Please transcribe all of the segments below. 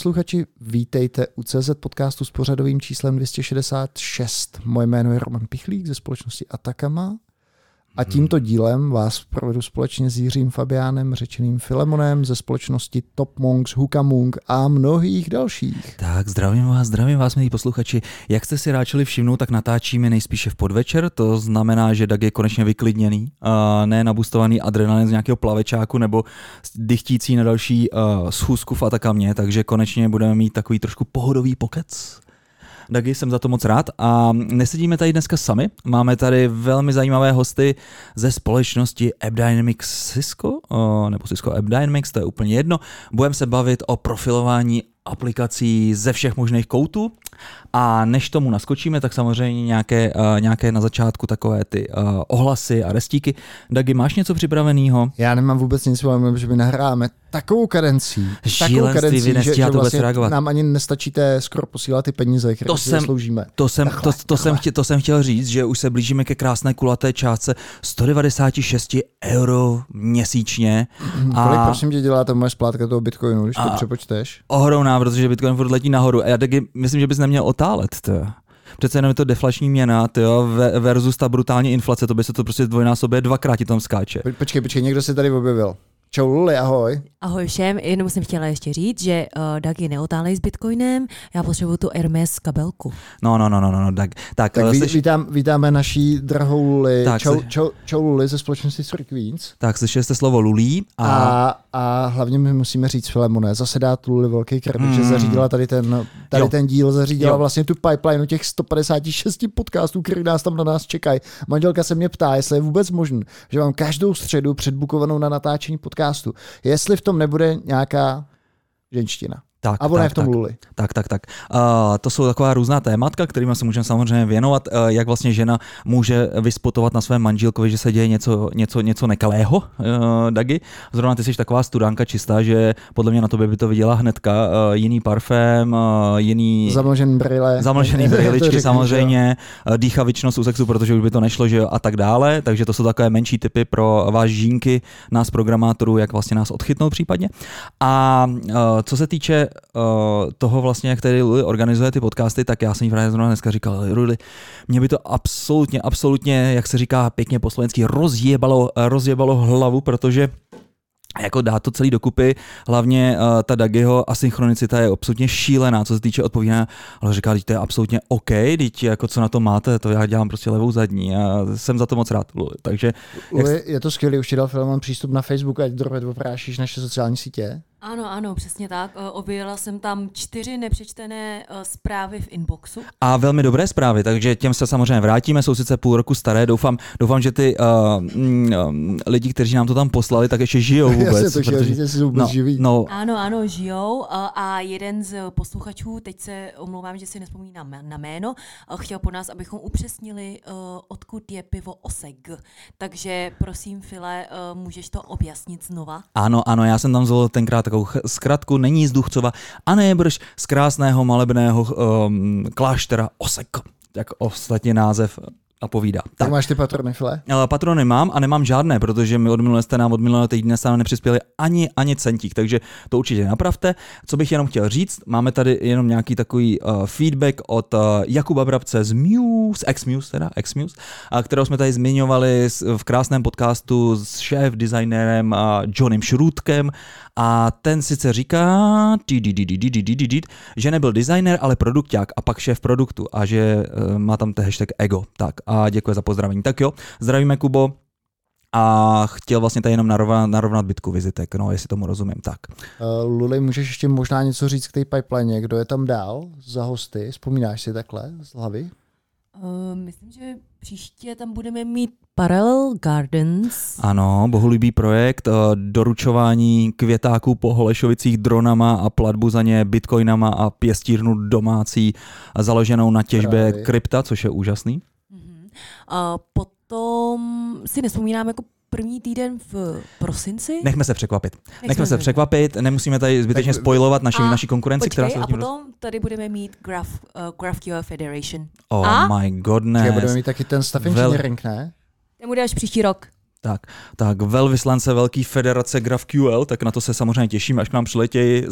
Posluchači, vítejte u CZ podcastu s pořadovým číslem 266. Moje jméno je Roman Pichlík ze společnosti Atakama a tímto dílem vás provedu společně s Jiřím Fabiánem, řečeným Filemonem ze společnosti Top Monks, Hukamung a mnohých dalších. Tak, zdravím vás, zdravím vás, milí posluchači. Jak jste si ráčili všimnout, tak natáčíme nejspíše v podvečer, to znamená, že Dag je konečně vyklidněný, a ne nabustovaný adrenalin z nějakého plavečáku nebo dychtící na další uh, schůzku v Atakamě, takže konečně budeme mít takový trošku pohodový pokec. Dagi, jsem za to moc rád. A nesedíme tady dneska sami, máme tady velmi zajímavé hosty ze společnosti AppDynamics Cisco, nebo Cisco AppDynamics, to je úplně jedno. Budeme se bavit o profilování aplikací ze všech možných koutů. A než tomu naskočíme, tak samozřejmě nějaké, uh, nějaké na začátku takové ty uh, ohlasy a restíky. Dagi, máš něco připraveného? Já nemám vůbec nic, ale že my nahráme takovou kadencí, takovou kadencí, že, že vlastně reagovat. nám ani nestačíte skoro posílat ty peníze, které to si jsem, zasloužíme. To jsem, takhle, to, to, jsem chtěl, to jsem chtěl říct, že už se blížíme ke krásné kulaté částce 196 euro měsíčně. Mm, a, kolik prosím tě dělá ta moje splátka toho bitcoinu, když to přepočteš? Ohromná, protože bitcoin furt letí nahoru. A já taky myslím, že bys neměl otálet. To. Přece jenom je to deflační měna tyjo, versus ta brutální inflace, to by se to prostě dvojnásobě dvakrát ti tam skáče. Počkej, počkej, někdo se tady objevil. Čau Luli, ahoj. Ahoj všem, jenom jsem chtěla ještě říct, že uh, Dag je neotálej s Bitcoinem, já potřebuju tu Hermes kabelku. No, no, no, no, no, tak. Tak, tak ví, vítám, vítáme naší drahou Luli, tak, čau, čau, čau Luli ze společnosti Story Queens. Tak, slyšeli jste slovo Lulí. A... a, a hlavně my musíme říct Filemone, zase dát Luli velký kredit, mm. že zařídila tady ten, tady ten díl, zařídila jo. vlastně tu pipeline těch 156 podcastů, který nás tam na nás čekají. Manželka se mě ptá, jestli je vůbec možné, že mám každou středu předbukovanou na natáčení podcastu podcastu, jestli v tom nebude nějaká ženština. Tak, a ona tak, je v tom tak, luli. Tak, tak, tak. Uh, to jsou taková různá tématka, kterými se můžeme samozřejmě věnovat, uh, jak vlastně žena může vyspotovat na svém manželkovi, že se děje něco, něco, něco nekalého, uh, Dagi. Zrovna ty jsi taková studánka čistá, že podle mě na tobě by to viděla hnedka. Uh, jiný parfém, uh, jiný... Zamlžený brýle. Zamlžený brýličky samozřejmě, uh, dýchavičnost u sexu, protože už by to nešlo, že jo, a tak dále. Takže to jsou takové menší typy pro vás žínky, nás programátorů, jak vlastně nás odchytnout případně. A uh, co se týče uh, toho vlastně, jak tady Luli organizuje ty podcasty, tak já jsem jí právě zrovna dneska říkal, Luli, mě by to absolutně, absolutně, jak se říká pěkně po slovensky, rozjebalo, rozjebalo hlavu, protože jako dá to celý dokupy, hlavně uh, ta Dagiho asynchronicita je absolutně šílená, co se týče odpovídání, ale říká, že to je absolutně OK, teď jako co na to máte, to já dělám prostě levou zadní a jsem za to moc rád, Luli. Takže, Luli, jak... je to skvělé, už ti dal film přístup na Facebook, ať druhé oprášíš naše sociální sítě. Ano, ano, přesně tak. Eh, objevila jsem tam čtyři nepřečtené eh, zprávy v inboxu. A velmi dobré zprávy, takže těm se samozřejmě vrátíme, jsou sice půl roku staré, doufám, doufám že ty uh, um, lidi, kteří nám to tam poslali, tak ještě žijou vůbec. Já to protože... říct, jsou vůbec no, živí. No. Ano, ano, žijou a jeden z posluchačů, teď se omlouvám, že si nespomínám na jméno, chtěl po nás, abychom upřesnili, uh, odkud je pivo Oseg. Takže prosím, File, uh, můžeš to objasnit znova? Ano, ano, já jsem tam zvolil tenkrát takovou zkratku, není z Duchcova a nejbrž z krásného malebného um, kláštera Osek, jak ostatně název povídá. Tak, tak máš ty patrony, File? Patrony mám a nemám žádné, protože mi od minulé jste nám od minulého týdne stále nepřispěli ani, ani centík, takže to určitě napravte. Co bych jenom chtěl říct, máme tady jenom nějaký takový uh, feedback od uh, Jakuba Brabce z Muse, X-Muse teda, X-Muse, uh, kterou jsme tady zmiňovali v krásném podcastu s šéf designérem uh, Johnem Šrůdkem a ten sice říká, že nebyl designer, ale produkták a pak šéf produktu a že uh, má tam ten hashtag ego. Tak a děkuji za pozdravení. Tak jo, zdravíme Kubo, a chtěl vlastně tady jenom narovnat, narovnat bitku vizitek, no, jestli tomu rozumím, tak. Uh, Luli, můžeš ještě možná něco říct k té pipeline, kdo je tam dál za hosty, vzpomínáš si takhle z hlavy? Uh, myslím, že příště tam budeme mít Parallel Gardens. Ano, bohulibý projekt, uh, doručování květáků po Holešovicích dronama a platbu za ně bitcoinama a pěstírnu domácí založenou na těžbě Právě. krypta, což je úžasný. A potom si nespomínám jako první týden v prosinci. Nechme se překvapit. Nechme, Nechme se překvapit, nemusíme tady zbytečně spojovat naši, naši konkurenci, počkej, která se a potom roz... tady budeme mít Graph, uh, GraphQL Federation. Oh a? my godness. budeme mít taky ten staff engineering, ne? Ten bude až příští rok. Tak, tak velvyslance velký federace GraphQL, tak na to se samozřejmě těším, až k nám přiletějí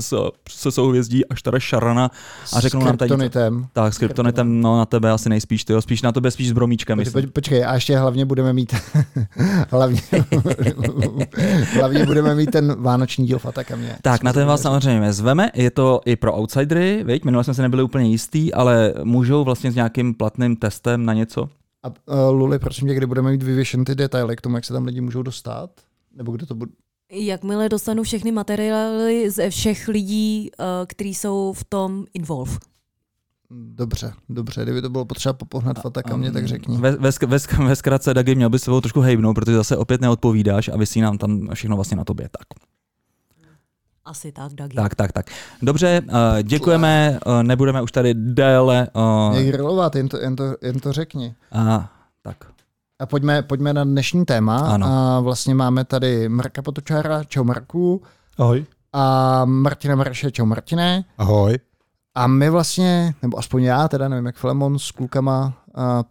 se souhvězdí až tady Šarana a řeknou nám tady... Tak, s kryptonitem, no na tebe asi nejspíš, ty jo, spíš na tebe spíš s bromíčkem. Poč, počkej, a ještě hlavně budeme mít hlavně, hlavně budeme mít ten vánoční díl Fataka mě. Tak, na ten vás samozřejmě zveme, je to i pro outsidery, viď? minule jsme se nebyli úplně jistý, ale můžou vlastně s nějakým platným testem na něco? A uh, Luli, prosím tě, kdy budeme mít vyvěšen ty detaily k tomu, jak se tam lidi můžou dostat? Nebo kde to bude? Jakmile dostanu všechny materiály ze všech lidí, uh, kteří jsou v tom involve. Dobře, dobře, kdyby to bylo potřeba popohnat Fataka mě, tak řekni. Ve, ve, ve, ve zkratce, Dagi, měl by se trošku hejbnout, protože zase opět neodpovídáš a vysí nám tam všechno vlastně na tobě. Tak. Asi tak, Dagi. Tak, tak, tak. Dobře, uh, děkujeme, uh, nebudeme už tady déle. Uh... Jak grilovat, jen to, jen, to, jen to řekni. Uh, tak. A pojďme, pojďme na dnešní téma. Ano. A vlastně máme tady Marka Potočára, čau Marku. Ahoj. A Martina Marše, čau Martine. Ahoj. A my vlastně, nebo aspoň já teda, nevím jak Flemon s klukama,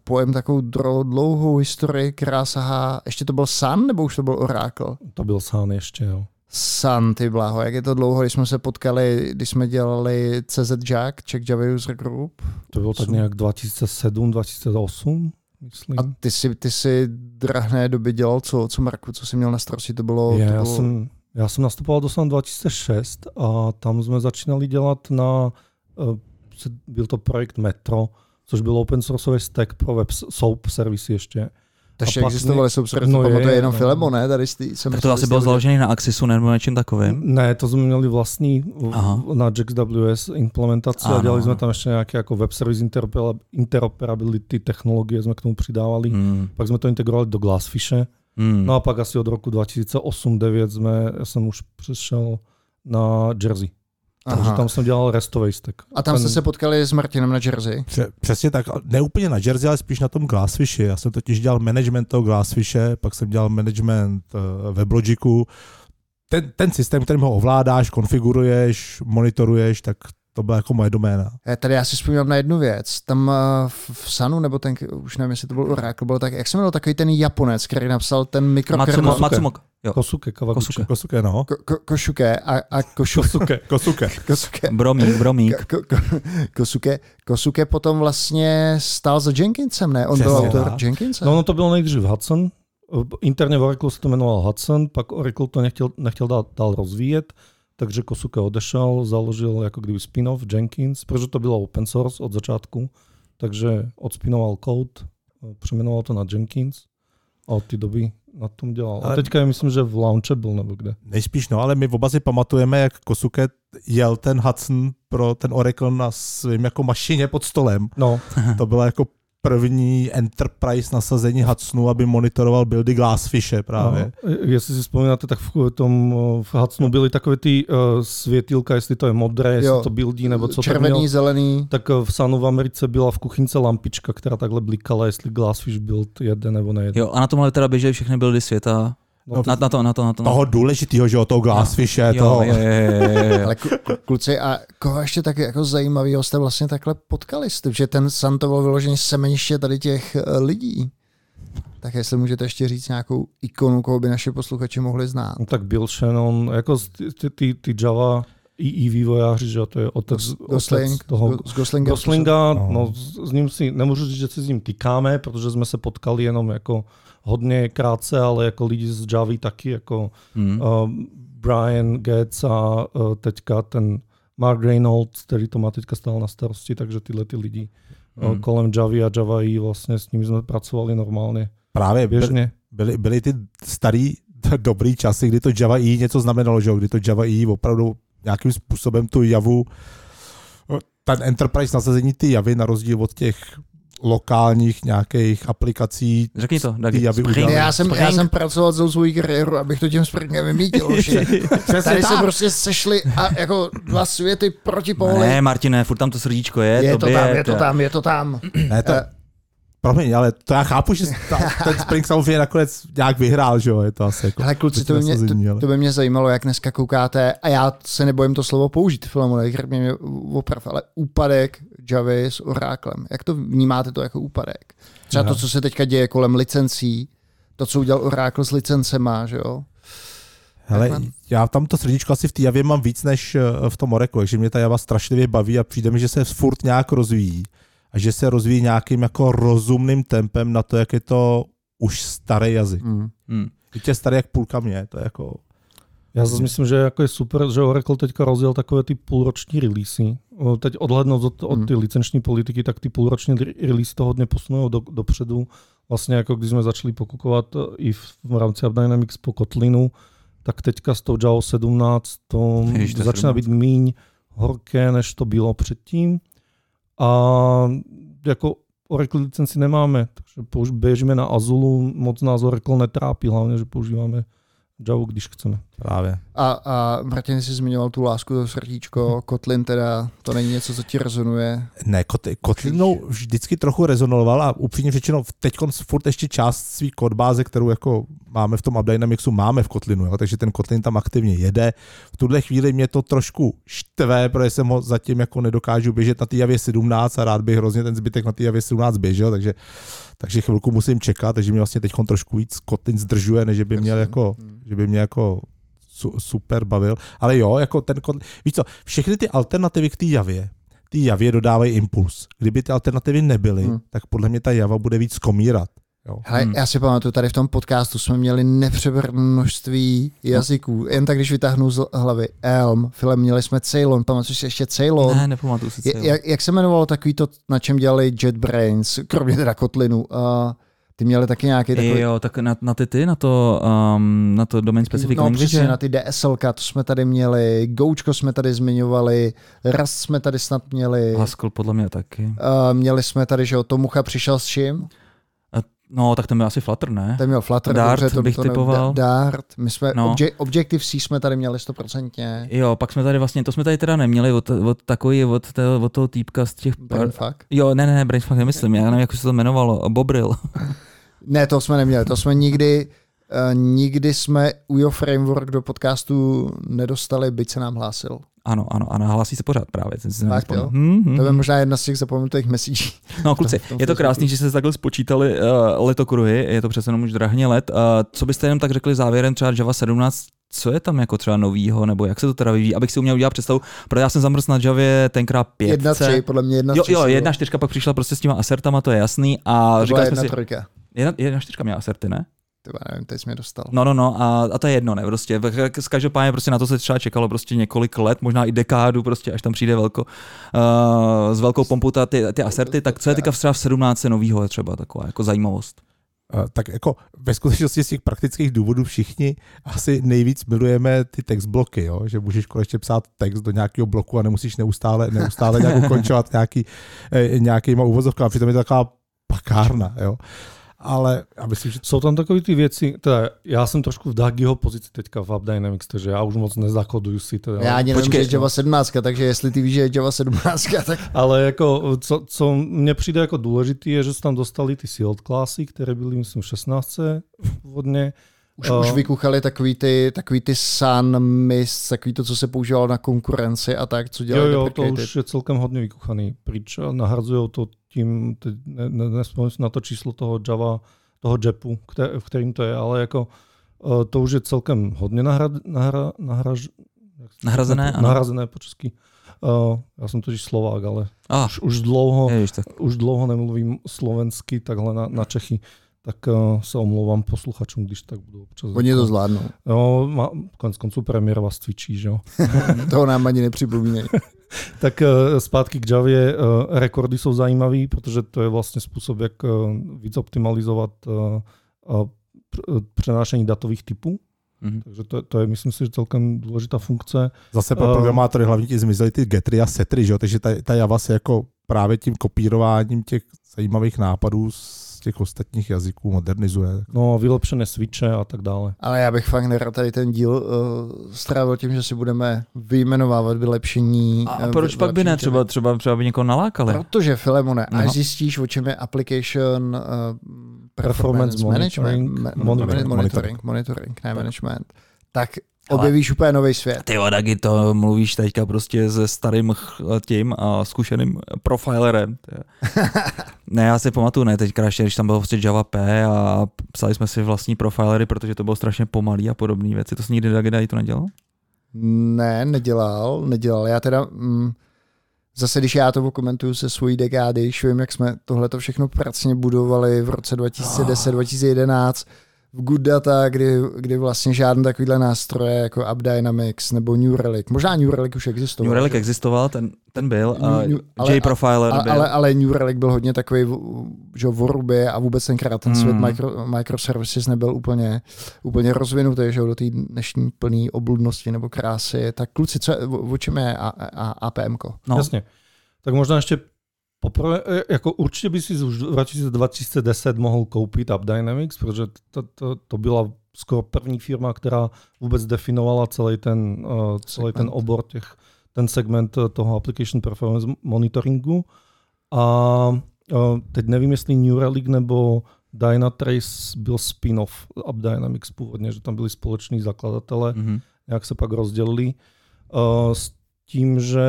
pojem takovou dlouhou historii, která sahá, ještě to byl Sun, nebo už to byl Oracle? To byl Sun ještě, jo. San, ty bláho, jak je to dlouho, když jsme se potkali, když jsme dělali CZ Jack, Czech Java User Group. To bylo tak nějak 2007, 2008, myslím. A ty si, ty si drahné doby dělal co, co Marku, co jsi měl na starosti, to bylo... Je, to já, bylo... jsem, já jsem nastupoval do SAN 2006 a tam jsme začínali dělat na, eh, byl to projekt Metro, což byl open source stack pro web SOAP servisy ještě. Takže existovaly subservy, no to je, jenom no. Filemo, ne? Tady jsem tak to asi bylo založené na Axisu nebo něčím takovým? Ne, to jsme měli vlastní Aha. na JaxWS implementaci ano. a dělali jsme tam ještě nějaké jako web service interoperability technologie jsme k tomu přidávali. Hmm. Pak jsme to integrovali do Glassfishe. Hmm. No a pak asi od roku 2008-2009 jsme, já jsem už přešel na Jersey. Takže tam jsem dělal restový stack. A tam Ten... jste se potkali s Martinem na Jersey? Přesně tak, ne úplně na Jersey, ale spíš na tom Glassfishe. Já jsem totiž dělal management toho Glassfishe, pak jsem dělal management uh, WebLogicu. Ten, ten systém, kterým ho ovládáš, konfiguruješ, monitoruješ, tak to byla jako moje doména. Tady já si vzpomínám na jednu věc. Tam eh, v Sanu, nebo ten, už nevím, jestli to byl Oracle, byl tak, jak se jmenoval takový ten Japonec, který napsal ten mikrokernel. Matsumo, Matsumok. Jo. Kosuke, Kawaguchi. Kosuke. Kosuke, no. Ko, ko, košuke a, a košu... Kosuke, Kosuke. kosuke. Bromík, Bromík. Ko, ko, kosuke, Kosuke potom vlastně stál za Jenkinsem, ne? On Přesně, byl autor Jenkinsa. No, no to byl nejdřív Hudson. Interně v Oracle se to jmenoval Hudson, pak Oracle to nechtěl, nechtěl dál, dál rozvíjet, takže Kosuke odešel, založil jako kdyby spin-off Jenkins, protože to bylo open source od začátku, takže odspinoval code, přeměnoval to na Jenkins a od té doby na tom dělal. A teďka je myslím, že v Launchable nebo kde. Nejspíš no, ale my v oba si pamatujeme, jak Kosuke jel ten Hudson pro ten Oracle na svým jako mašině pod stolem. No. to byla jako první enterprise nasazení Hudsonu, aby monitoroval buildy Glassfishe právě. No, jestli si vzpomínáte, tak v tom v Hudsonu byly takové ty uh, světilka, jestli to je modré, jestli jo. to buildí, nebo co Červený, to měl. zelený. Tak v Sanu v Americe byla v kuchynce lampička, která takhle blikala, jestli Glassfish build jede nebo nejede. Jo, a na tomhle teda běžely všechny buildy světa. No, na, na, to, na to, na to. Toho důležitého, že jo, toho Glassfishe, no. toho. Jo, jo, jo, jo, jo. Ale kluci, a koho ještě tak jako zajímavého jste vlastně takhle potkali? Že ten San to bylo vyloženě semeniště tady těch eh, lidí. Tak jestli můžete ještě říct nějakou ikonu, koho by naše posluchači mohli znát. No, tak Bill Shannon, jako ty, ty, ty Java i vývojáři, že to je otec, Gosling, otec toho s Goslinga. Goslinga no. no, s ním si, nemůžu říct, že si s ním týkáme, protože jsme se potkali jenom jako hodně krátce, ale jako lidi z Javy taky, jako mm. uh, Brian Gates a uh, teďka ten Mark Reynolds, který to má teďka stále na starosti, takže tyhle ty lidi mm. uh, kolem Javy a Java i vlastně s nimi jsme pracovali normálně. Právě běžně. Byly, byly ty starý dobrý časy, kdy to Java E něco znamenalo, že? kdy to Java E opravdu nějakým způsobem tu Javu, ten enterprise nasazení ty Javy na rozdíl od těch lokálních nějakých aplikací. Řekni to, Dagi. Já jsem, já jsem pracoval za svou kariéru, abych to tím Springem vymítil. Tady se prostě sešli a jako dva světy proti pohli. Ne, Martine, furt tam to srdíčko je. Je to, to tam, je to tam, je to tam. Ne, to, uh, Promiň, ale to já chápu, že ta, ten Spring samozřejmě nakonec nějak vyhrál, že jo, je to asi jako... Ale kluci, to by, mě, to, to by mě zajímalo, jak dneska koukáte, a já se nebojím to slovo použít, Filemone, mě oprav, ale úpadek Javy s Oráklem. Jak to vnímáte to jako úpadek? Třeba to, co se teďka děje kolem licencí, To, co udělal Oracle s licencema, že jo? Hele, já tam to srdíčko asi v té javě mám víc než eh, v tom Oracle, takže mě ta java strašlivě baví a přijde mi, že se furt nějak rozvíjí a že se rozvíjí nějakým jako rozumným tempem na to, jak je to už starý jazyk. Mm. Hmm. Teď je starý jak půlka mě, to je jako... Já zase myslím, že jako je super, že Oracle teďka rozjel takové ty půlroční releasy. Teď odhlednout od, od Hmm. ty licenční politiky, tak ty půlroční re- releasy to hodně posunují do, dopředu. Vlastně jako když jsme začali pokukovat eh, i v, v rámci AppDynamics po Kotlinu, tak teďka s tou Java 17 to Ježiš, začíná 17. být míň horké, než to bylo předtím. A jako Oracle licenci nemáme, takže běžíme na Azulu, moc nás Oracle netrápí, hlavně, že používáme Java, když chceme. Právě. A, a Martin si zmiňoval tu lásku, to srdíčko, Kotlin teda, to není něco, co ti rezonuje. Ne, Kot- Kotlinou vždycky trochu rezonoval a upřímně řečeno, teď furt ještě část svý kodbáze, kterou jako máme v tom AppDynamicsu, máme v Kotlinu, jo, takže ten Kotlin tam aktivně jede. V tuhle chvíli mě to trošku štve, protože jsem ho zatím jako nedokážu běžet na té javě 17 a rád bych hrozně ten zbytek na té javě 17 běžel, takže, takže chvilku musím čekat, takže mě vlastně teď trošku víc Kotlin zdržuje, než by měl jako, že by mě jako su, super bavil. Ale jo, jako ten víš co, všechny ty alternativy k té javě, ty javě dodávají impuls. Kdyby ty alternativy nebyly, Hmm. tak podle mě ta java bude víc komírat. Jo. Hele, Hmm. já si pamatuju, tady v tom podcastu jsme měli nepřeberné množství jazyků. Jen tak, když vytáhnu z hlavy Elm, Filem, měli jsme Ceylon, pamatuješ si ještě Ceylon? Ne, nepamatuju si Je, celou. jak, jak se jmenovalo takový to, na čem dělali JetBrains, kromě teda Kotlinu? Uh, ty měli taky nějaký takový... Jo, tak na, na ty ty, na to, um, na to domain specific No language. přesně, na ty DSLK, to jsme tady měli, Goučko jsme tady zmiňovali, Rust jsme tady snad měli, Haskell podle mě taky. uh, měli jsme tady, že jo, Tomucha přišel s čím? No, tak ten byl asi Flutter, ne? Ten měl Flutter, Dart dobře, to, bych to ne- typoval. Dart, my jsme, No. Obje, Objective-C jsme tady měli stoprocentně, Jo, pak jsme tady vlastně, to jsme tady teda neměli od, od takový, od, toho, od toho týpka z těch... Brainfuck. Jo, ne, ne, ne, Brainfuck nemyslím, já nevím, jak se to jmenovalo, Bobril. Ne, to jsme neměli, to jsme nikdy, nikdy jsme u Your Framework do podcastu nedostali, byť se nám hlásil. Ano, ano, ano, hlásí se pořád právě. Ten Fakt, nevzpomněl. jo? Hmm, hmm, To je hmm. možná jedna z těch zapomenutých messageů. No kluci, je to krásný, že jste takhle spočítali uh, letokruhy, je to přece jenom už drahně let. Uh, co byste jenom tak řekli závěrem třeba Java 17, co je tam jako třeba novýho, nebo jak se to teda vyvíjí, abych si uměl udělat představu, protože já jsem zamrzl na Javě tenkrát 5. Jedna tři, podle mě jedna Jo, jo, jedna čtyřka pak přišla prostě s těma asertama, to je jasný. A říkali jsme jedna si, trojka. jedna, jedna čtyřka měla aserty, ne? Tyba, nevím, teď jsi mě dostal. No, no, no, a, a to je jedno, ne, prostě, v- z každopádně prostě na to se třeba čekalo prostě několik let, možná i dekádu, prostě, až tam přijde velko, uh, s velkou pompou ta, ty, ty aserty, tak co je teďka třeba v 17 novýho je třeba taková jako zajímavost. Eh, Tak jako ve skutečnosti z těch praktických důvodů všichni asi nejvíc milujeme ty text bloky, jo? že můžeš konečně psát text do nějakého bloku a nemusíš neustále, neustále nějak ukončovat nějaký, eh, nějakýma uvozovkami, přitom je to taková pakárna. Jo? Ale já myslím, že Jsou tam takové ty věci, teda já jsem trošku v Dagiho pozici teďka v AppDynamics, takže já už moc nezakoduju si teda. Já ani nevím, že je Java 17, takže jestli ty víš, že je Java 17, tak Ale jako, co, co mně přijde jako důležité, je, že se tam dostali ty sealed klasy, které byly, myslím, v 16 původně. Už, A- už vykuchali takový ty, takový ty sun mist, takový to, co se používalo na konkurenci a tak, co Jo, dělali jo, to už je celkem hodně vykuchaný pryč. a Nahradzují to tím, teď ne, ne, nespomínám si na to číslo toho Java, toho JEPu, kter, v kterým to je, ale jako eh, to už je celkem hodně nahrad, nahra, nahraž, jak se- Nahrazené, ano. nahrazené po česky. Uh, já jsem totiž Slovák, ale A, už, už, dlouho, ježiš, tak už dlouho nemluvím slovensky takhle na, na Čechy, tak uh, se omlouvám posluchačům, když tak budu občas. Oni to zvládnou. No, má, konec konců premiér vás cvičí, že jo. Toho nám ani nepřipomínej. Tak eh, zpátky k Javě. eh, Rekordy jsou zajímavý, protože to je vlastně způsob, jak eh, víc optimalizovat eh, eh, pr- eh, přenášení datových typů. mhm. Takže to, to je, myslím si, že celkem důležitá funkce. zase pro Eh. programátory hlavně ti zmizely ty getry a setry, že jo? takže ta, ta Java se jako právě tím kopírováním těch zajímavých nápadů z těch ostatních jazyků modernizuje. No, vylepšené switche a tak dále. Ale já bych fakt nerad tady ten díl uh, strávil tím, že si budeme vyjmenovávat vylepšení. A eh, proč pak by ne? Třeba, třeba, třeba by někoho nalákali. Protože, Filemone, No. až zjistíš, o čem je application uh, performance, Performance management, monitoring, ma- monitoring. monitoring, monitoring, ne management, tak objevíš úplně nový svět. Ty taky to mluvíš teďka prostě se starým tím a zkušeným profilerem. Ne, já si pamatuju, ne, teďka ještě, když tam bylo prostě Java P a psali jsme si vlastní profilery, protože to bylo strašně pomalý a podobné věci. To si nikdy Dagedai to nedělal? Ne, nedělal, nedělal. Já teda, mm, zase když já to komentuju se svojí dekády, když vím, jak jsme tohle to všechno pracně budovali v roce 2010, 2011, v Good Data, kdy, kdy vlastně žádné takovýhle nástroje jako AppDynamics nebo New Relic, možná New Relic už existoval. New Relic že? existoval, ten, ten byl, a New- ale- J-Profiler ale, byl. ale, ale New Relic byl hodně takový, že v Orubě a vůbec tenkrát ten svět Hmm. micro, microservices nebyl úplně, úplně rozvinutý, že do té dnešní plné obludnosti nebo krásy. Tak kluci, co, o, o čem je a, a, APM-ko? no, Jasne. Tak možno ešte poprvé, e, ako určite by si už v roce 2010 mohl koupit AppDynamics, protože to, to, to byla skoro první firma, která vůbec definovala celý ten, uh, celý ten obor těch, ten segment eh, toho application performance monitoringu. A uh, teď nevím, jestli New Relic nebo Dynatrace byl spin-off AppDynamics původně, že tam byli společní zakladatelé mhm. jak se pak rozdělili. Uh, s tím, že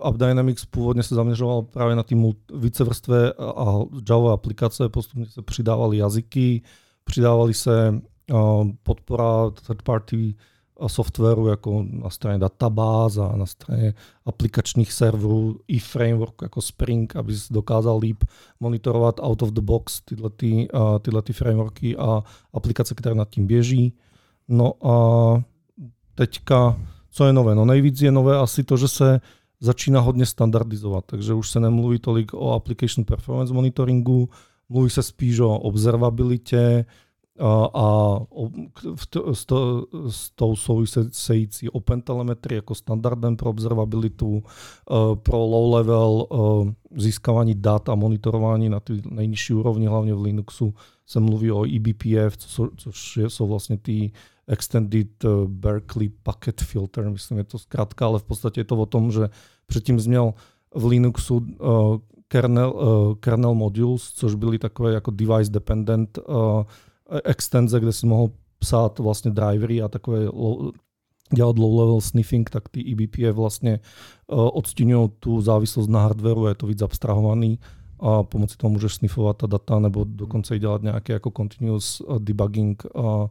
AppDynamics původně se zaměřoval právě na ty vícevrstvé a- Java aplikace, postupně se přidávaly jazyky, přidávaly se podpora third party softwaru jako na straně databáz a na straně aplikačních serverů i framework jako Spring, aby dokázal líp monitorovat out of the box tyhle, ty, tyhle ty frameworky a aplikace, které nad tím běží. No a teďka, co je nové? No nejvíc je nové asi to, že se začíná hodně standardizovat, takže už se nemluví tolik o application performance monitoringu, mluví se spíš o observabilitě a, a s, to, s tou související OpenTelemetry jako standardem pro observabilitu, uh, pro low-level uh, získávání dat a monitorování na ty nejnižší úrovni, hlavně v Linuxu se mluví o eBPF, což jsou vlastně ty Extended uh, Berkeley Packet Filter, myslím, je to zkrátka, ale v podstatě je to o tom, že předtím jsi měl v Linuxu uh, kernel, uh, kernel modules, což byly takové jako device dependent uh, extenze, kde si mohl psát vlastně drivery a takové low, dělat low-level sniffing, tak ty eBPF vlastně uh, odstínují tu závislost na hardwareu, je to víc abstrahovaný a pomocí toho můžeš sniffovat ta data nebo dokonce i dělat nějaké jako continuous uh, debugging uh,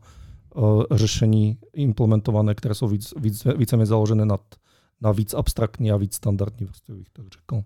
řešení implementované, které jsou víc, víc, víceméně založené nad, na víc abstraktní a víc standardní vrstvy, bych tak řekl.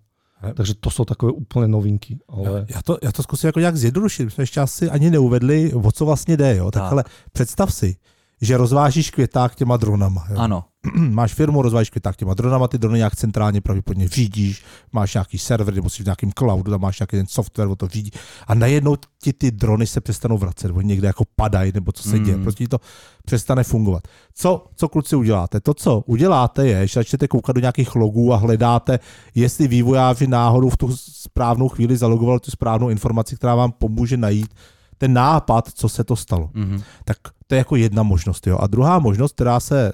Takže to jsou takové úplně novinky, ale Já to, já to zkusím jako nějak zjednodušit. My jsme ještě asi ani neuvedli, o co vlastně jde. Jo? Tak, Tak. ale představ si, že rozvážíš květák těma dronama. Jo? Ano. máš firmu, rozvážíš květák těma dronama, ty drony nějak centrálně pravděpodobně řídíš, máš nějaký server, nebo jsi v nějakém cloudu, tam máš nějaký ten software, o to řídí. A najednou ti ty drony se přestanou vracet, oni někde jako padají, nebo co se Mm. děje. Prostě ti to přestane fungovat. Co, co kluci uděláte? To, co uděláte, je, že začnete koukat do nějakých logů a hledáte, jestli vývojáři náhodou v tu správnou chvíli zalogovali tu správnou informaci, která vám pomůže najít ten nápad, co se to stalo. Mhm. Tak to je jako jedna možnost. Jo. A druhá možnost, která se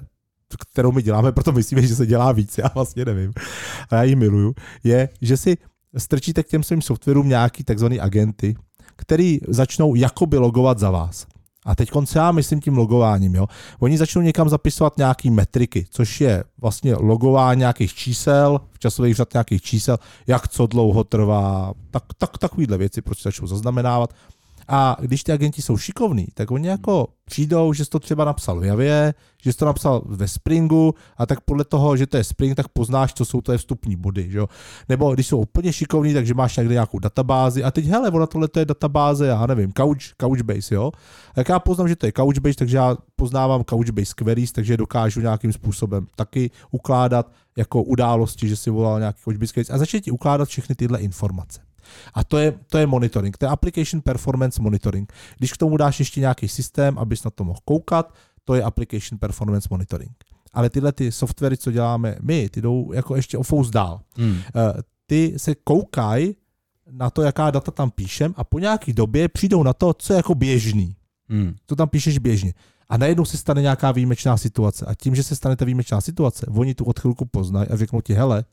kterou my děláme, proto myslíme, že se dělá víc, já vlastně nevím, a já ji miluju, je, že si strčíte k těm svým softwarům nějaký takzvaný agenty, který začnou jakoby logovat za vás. A teď konce já myslím tím logováním, jo. Oni začnou někam zapisovat nějaký metriky, což je vlastně logování nějakých čísel, v časových řad nějakých čísel, jak co dlouho trvá, tak, tak takovýhle věci prostě začnou zaznamenávat. A když ty agenti jsou šikovní, tak oni jako přijdou, že jsi to třeba napsal v Javě, že jsi to napsal ve Springu a tak podle toho, že to je Spring, tak poznáš, co jsou to vstupní body. Že? jo. Nebo když jsou úplně šikovní, takže máš někde nějakou databázi a teď hele, ona tohle to je databáze, já nevím, Couch, Couchbase, jo. A jak já poznám, že to je Couchbase, takže já poznávám Couchbase queries, takže dokážu nějakým způsobem taky ukládat jako události, že si volal nějaký Couchbase queries a začne ti ukládat všechny tyhle informace. A to je, to je monitoring, to je application performance monitoring. Když k tomu dáš ještě nějaký systém, abys na to mohl koukat, to je application performance monitoring. Ale tyhle ty softwary, co děláme my, ty jdou jako ještě o fous dál. Hmm. Eh, Ty se koukají na to, jaká data tam píšem a po nějaký době přijdou na to, co je jako běžný. Hmm. To tam píšeš běžně. A najednou se stane nějaká výjimečná situace. A tím, že se stane ta výjimečná situace, oni tu odchylku poznají a řeknou ti, hele,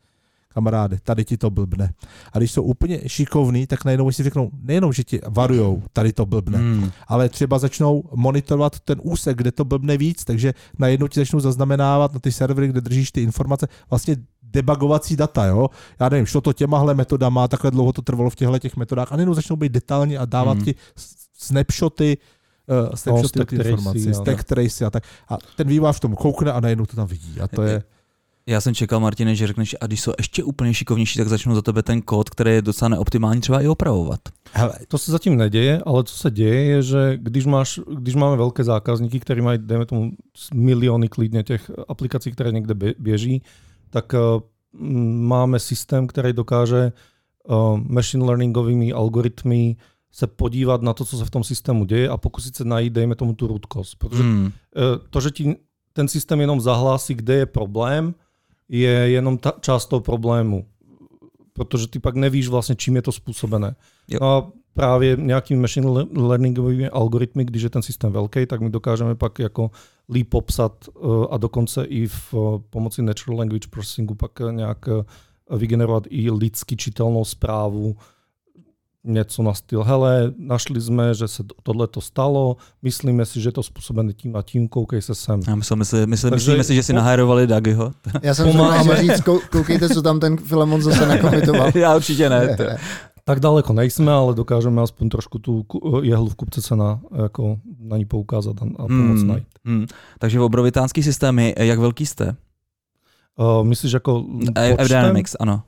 kamaráde, tady ti to blbne. A když jsou úplně šikovní, tak najednou si řeknou, nejenom, že ti varujou, tady to blbne, Hmm. ale třeba začnou monitorovat ten úsek, kde to blbne víc, takže najednou ti začnou zaznamenávat na ty servery, kde držíš ty informace, vlastně debugovací data, jo. Já nevím, šlo to těmahle metodama, takhle dlouho to trvalo v těchto těch metodách a najednou začnou být detailní a dávat Hmm. ti snapshoty, uh, snapshoty tracy, informací, stack tracy a tak. A ten vývář v tom koukne a najednou to tam vidí. A to je, Já jsem čekal, Martine, že řekneš, a když jsou ještě úplně šikovnější, tak začnou za tebe ten kód, který je docela neoptimální, třeba i opravovat. hele, To se zatím neděje, ale co se děje je, že když, máš, když máme velké zákazníky, kteří mají, dejme tomu, miliony klidně těch aplikací, které někde bě- běží, tak uh, máme systém, který dokáže uh, machine learningovými algoritmy se podívat na to, co se v tom systému děje a pokusit se najít, dejme tomu, tu root cause. Protože Hmm. Eh, to, že ti ten systém jenom zahlásí, kde je problém, je jenom ta část toho problému. Protože ty pak nevíš vlastně, čím je to způsobené. Jo. No a právě nějakými machine le- learningovými algoritmy, když je ten systém velký, tak my dokážeme pak jako líp popsat eh, a dokonce i v eh, pomoci natural language processingu pak eh, nějak vygenerovat i lidsky čitelnou zprávu, něco na styl, hele, našli jsme, že se tohle to stalo, myslíme si, že je to způsobené tím a tím, koukej se sem. Já myslel, myslel, myslel, Takže- myslíme si, že si nahajrovali Dagiho. Já jsem Pomáháme. říct, kou, koukejte, co tam ten Filemon zase nakomitoval. Já určitě ne. to- Tak daleko nejsme, ale dokážeme aspoň trošku tu jehlu v kupce se na, jako na ní poukázat a, a pomoct Hmm, najít. hmm. Takže v obrovitánský systémy, jak velký jste? Uh, myslíš jako počtem? F-Dynamics, ano.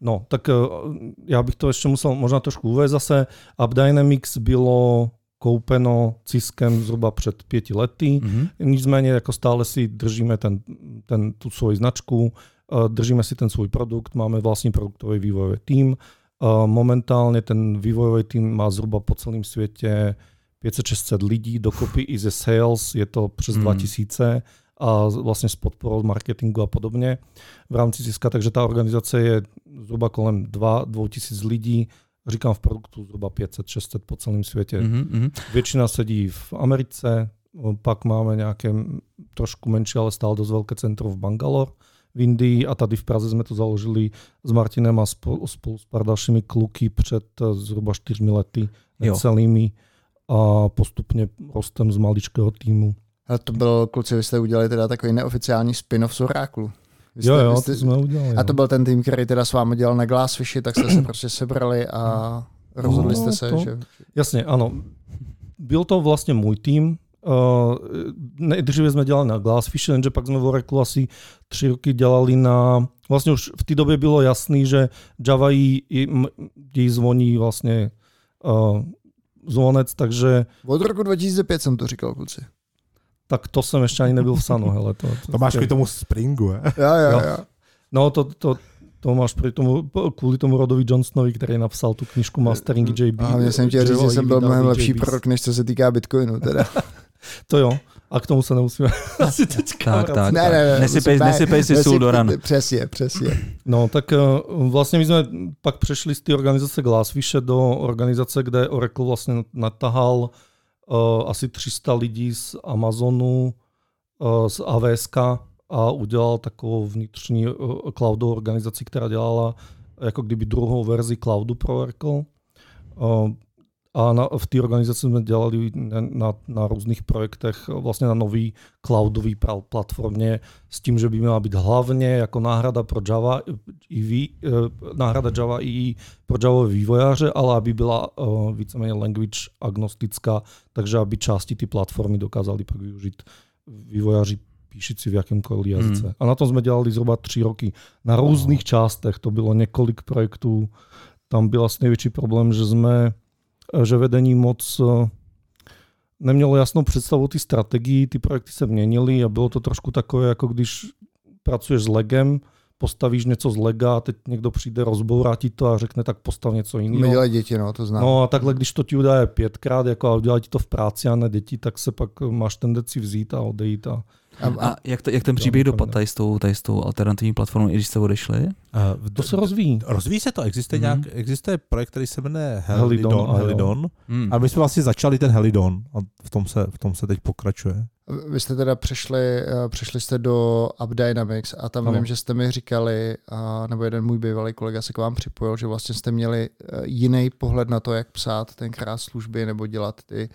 No, tak uh, já bych to ještě musel možná trošku uvést zase. AppDynamics bylo koupeno Ciskem zhruba před pěti lety. Mhm. Nicméně jako stále si držíme ten, ten, tu svoji značku, eh, držíme si ten svůj produkt, máme vlastní produktový vývojový tým. Eh, Momentálně ten vývojový tým má zhruba po celém světě 500-600 lidí, dokopy i ze sales je to přes Hmm. 2000 a vlastně s podporou marketingu a podobně v rámci Ciska, takže ta organizace je zhruba kolem 2 2000 lidí, říkám v produktu zhruba 500-600 po celém světě. Mhm, mhm. Většina sedí v Americe, pak máme nějaké trošku menší, ale stále dost velké centrum v Bangalore v Indii a tady v Praze jsme to založili s Martinem a spolu, spolu s pár dalšími kluky před eh, zhruba čtyřmi lety Jo. celými a postupně rostem z maličkého týmu. Ale to byl, kluci, vy jste udělali teda takový neoficiální spin-off z Oráklu. Vy Jo, jste- jo, vy to jste- jsme udělali. A to no. byl ten tým, který teda s vámi dělal na Glassfishi, tak jste se prostě sebrali a rozhodli jste No, se, to- že... Jasně, ano. Byl to vlastně můj tým. Uh, nejdříve jsme dělali na Glassfish, jenže pak jsme v Oracle asi tři roky dělali na... Vlastně už v té době bylo jasný, že Java jí, jí zvoní vlastně uh, zvonec, takže Od roku 2005 jsem to říkal, kluci. Tak to jsem ještě ani nebyl v Sanu. Hele, to, to, to máš kvůli tomu Springu, he? Jo, jo, Jo. jo. No to, to, to máš pri tomu, kvůli tomu Rodovi Johnsonovi, který napsal tu knižku Mastering JB. A hlavně jsem chtěl říct, že jsem byl mnohem lepší prorok, než co se týká Bitcoinu. Teda. To jo. A k tomu se nemusíme asi teďka Tak, tak. ne, ne, ne. Nesypej, nesypej si sůl do ran. Přesně, přesně. No, tak eh, vlastně my jsme pak přešli z té organizace Glassfish do organizace, kde Oracle vlastně natahal uh, asi 300 lidí z Amazonu, uh, z AWS a udělal takovou vnitřní uh, cloudovou organizaci, která dělala jako kdyby druhou verzi cloudu pro Oracle. A na, v té organizaci jsme dělali na, na, na různých projektech, vlastně na nový cloudový platformě s tím, že by měla být hlavně jako náhrada pro Java, EV, náhrada Java EE pro Java vývojáře, ale aby byla uh, víceméně language agnostická, takže aby části ty platformy dokázali pak využít vývojáři píšící v jakémkoliv jazyce. Hmm. A na tom jsme dělali zhruba tři roky. Na různých částech, to bylo několik projektů. Tam byl asi největší problém, že jsme, že vedení moc eh, nemělo jasnou představu ty strategii, ty projekty se měnily a bylo to trošku takové, jako když pracuješ s legem, postavíš něco z lega a teď někdo přijde, rozbourá ti to a řekne, tak postav něco My jiného. dělají děti, no, to znám. No a takhle, když to ti udělá pětkrát jako a udělá ti to v práci a ne děti, tak se pak máš tendenci vzít a odejít. A... A, a, A jak, to, jak ten příběh to dopad ne. tady s tou, tady s tou alternativní platformou, i když jste odešli? Uh, To se rozvíjí. Rozvíjí se to, existuje, Mhm. nějak, existuje projekt, který se jmenuje Helidon, Helidon. a. Helidon. Hmm. A my jsme vlastně začali ten Helidon a v tom se, v tom se teď pokračuje. vy jste teda přešli, eh, přešli jste do AppDynamics a tam Ano. vím, že jste mi říkali, a, nebo jeden můj bývalý kolega se k vám připojil, že vlastně jste měli eh, jiný pohled na to, jak psát tenkrát služby nebo dělat ty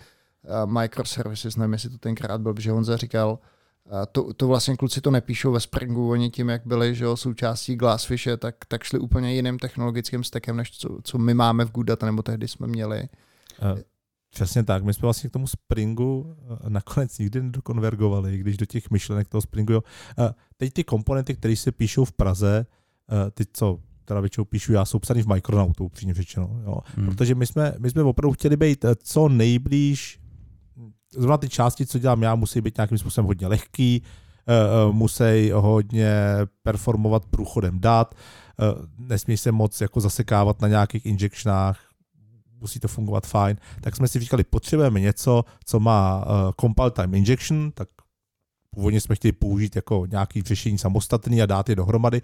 eh, microservices, nevím, jestli to tenkrát byl, že Honza říkal, to, to vlastně kluci to nepíšou ve Springu, oni tím, jak byli že jo, součástí Glassfishe, tak, tak šli úplně jiným technologickým stekem, než co, co my máme v Goodata, nebo tehdy jsme měli. Uh, přesně tak, my jsme vlastně k tomu Springu nakonec nikdy nedokonvergovali, když do těch myšlenek toho Springu, jo. Uh, teď ty komponenty, které se píšou v Praze, uh, ty co teda většinou píšu já, jsou psaný v Micronautu, upřímně řečeno. Jo. Hmm. Protože my jsme, my jsme opravdu chtěli být co nejblíž zrovna ty části, co dělám já, musí být nějakým způsobem hodně lehký, uh, musí hodně performovat průchodem dat, uh, nesmí se moc jako zasekávat na nějakých injectionách, musí to fungovat fajn. Tak jsme si říkali, potřebujeme něco, co má compile time injection, tak původně jsme chtěli použít jako nějaký řešení samostatný a dát je dohromady.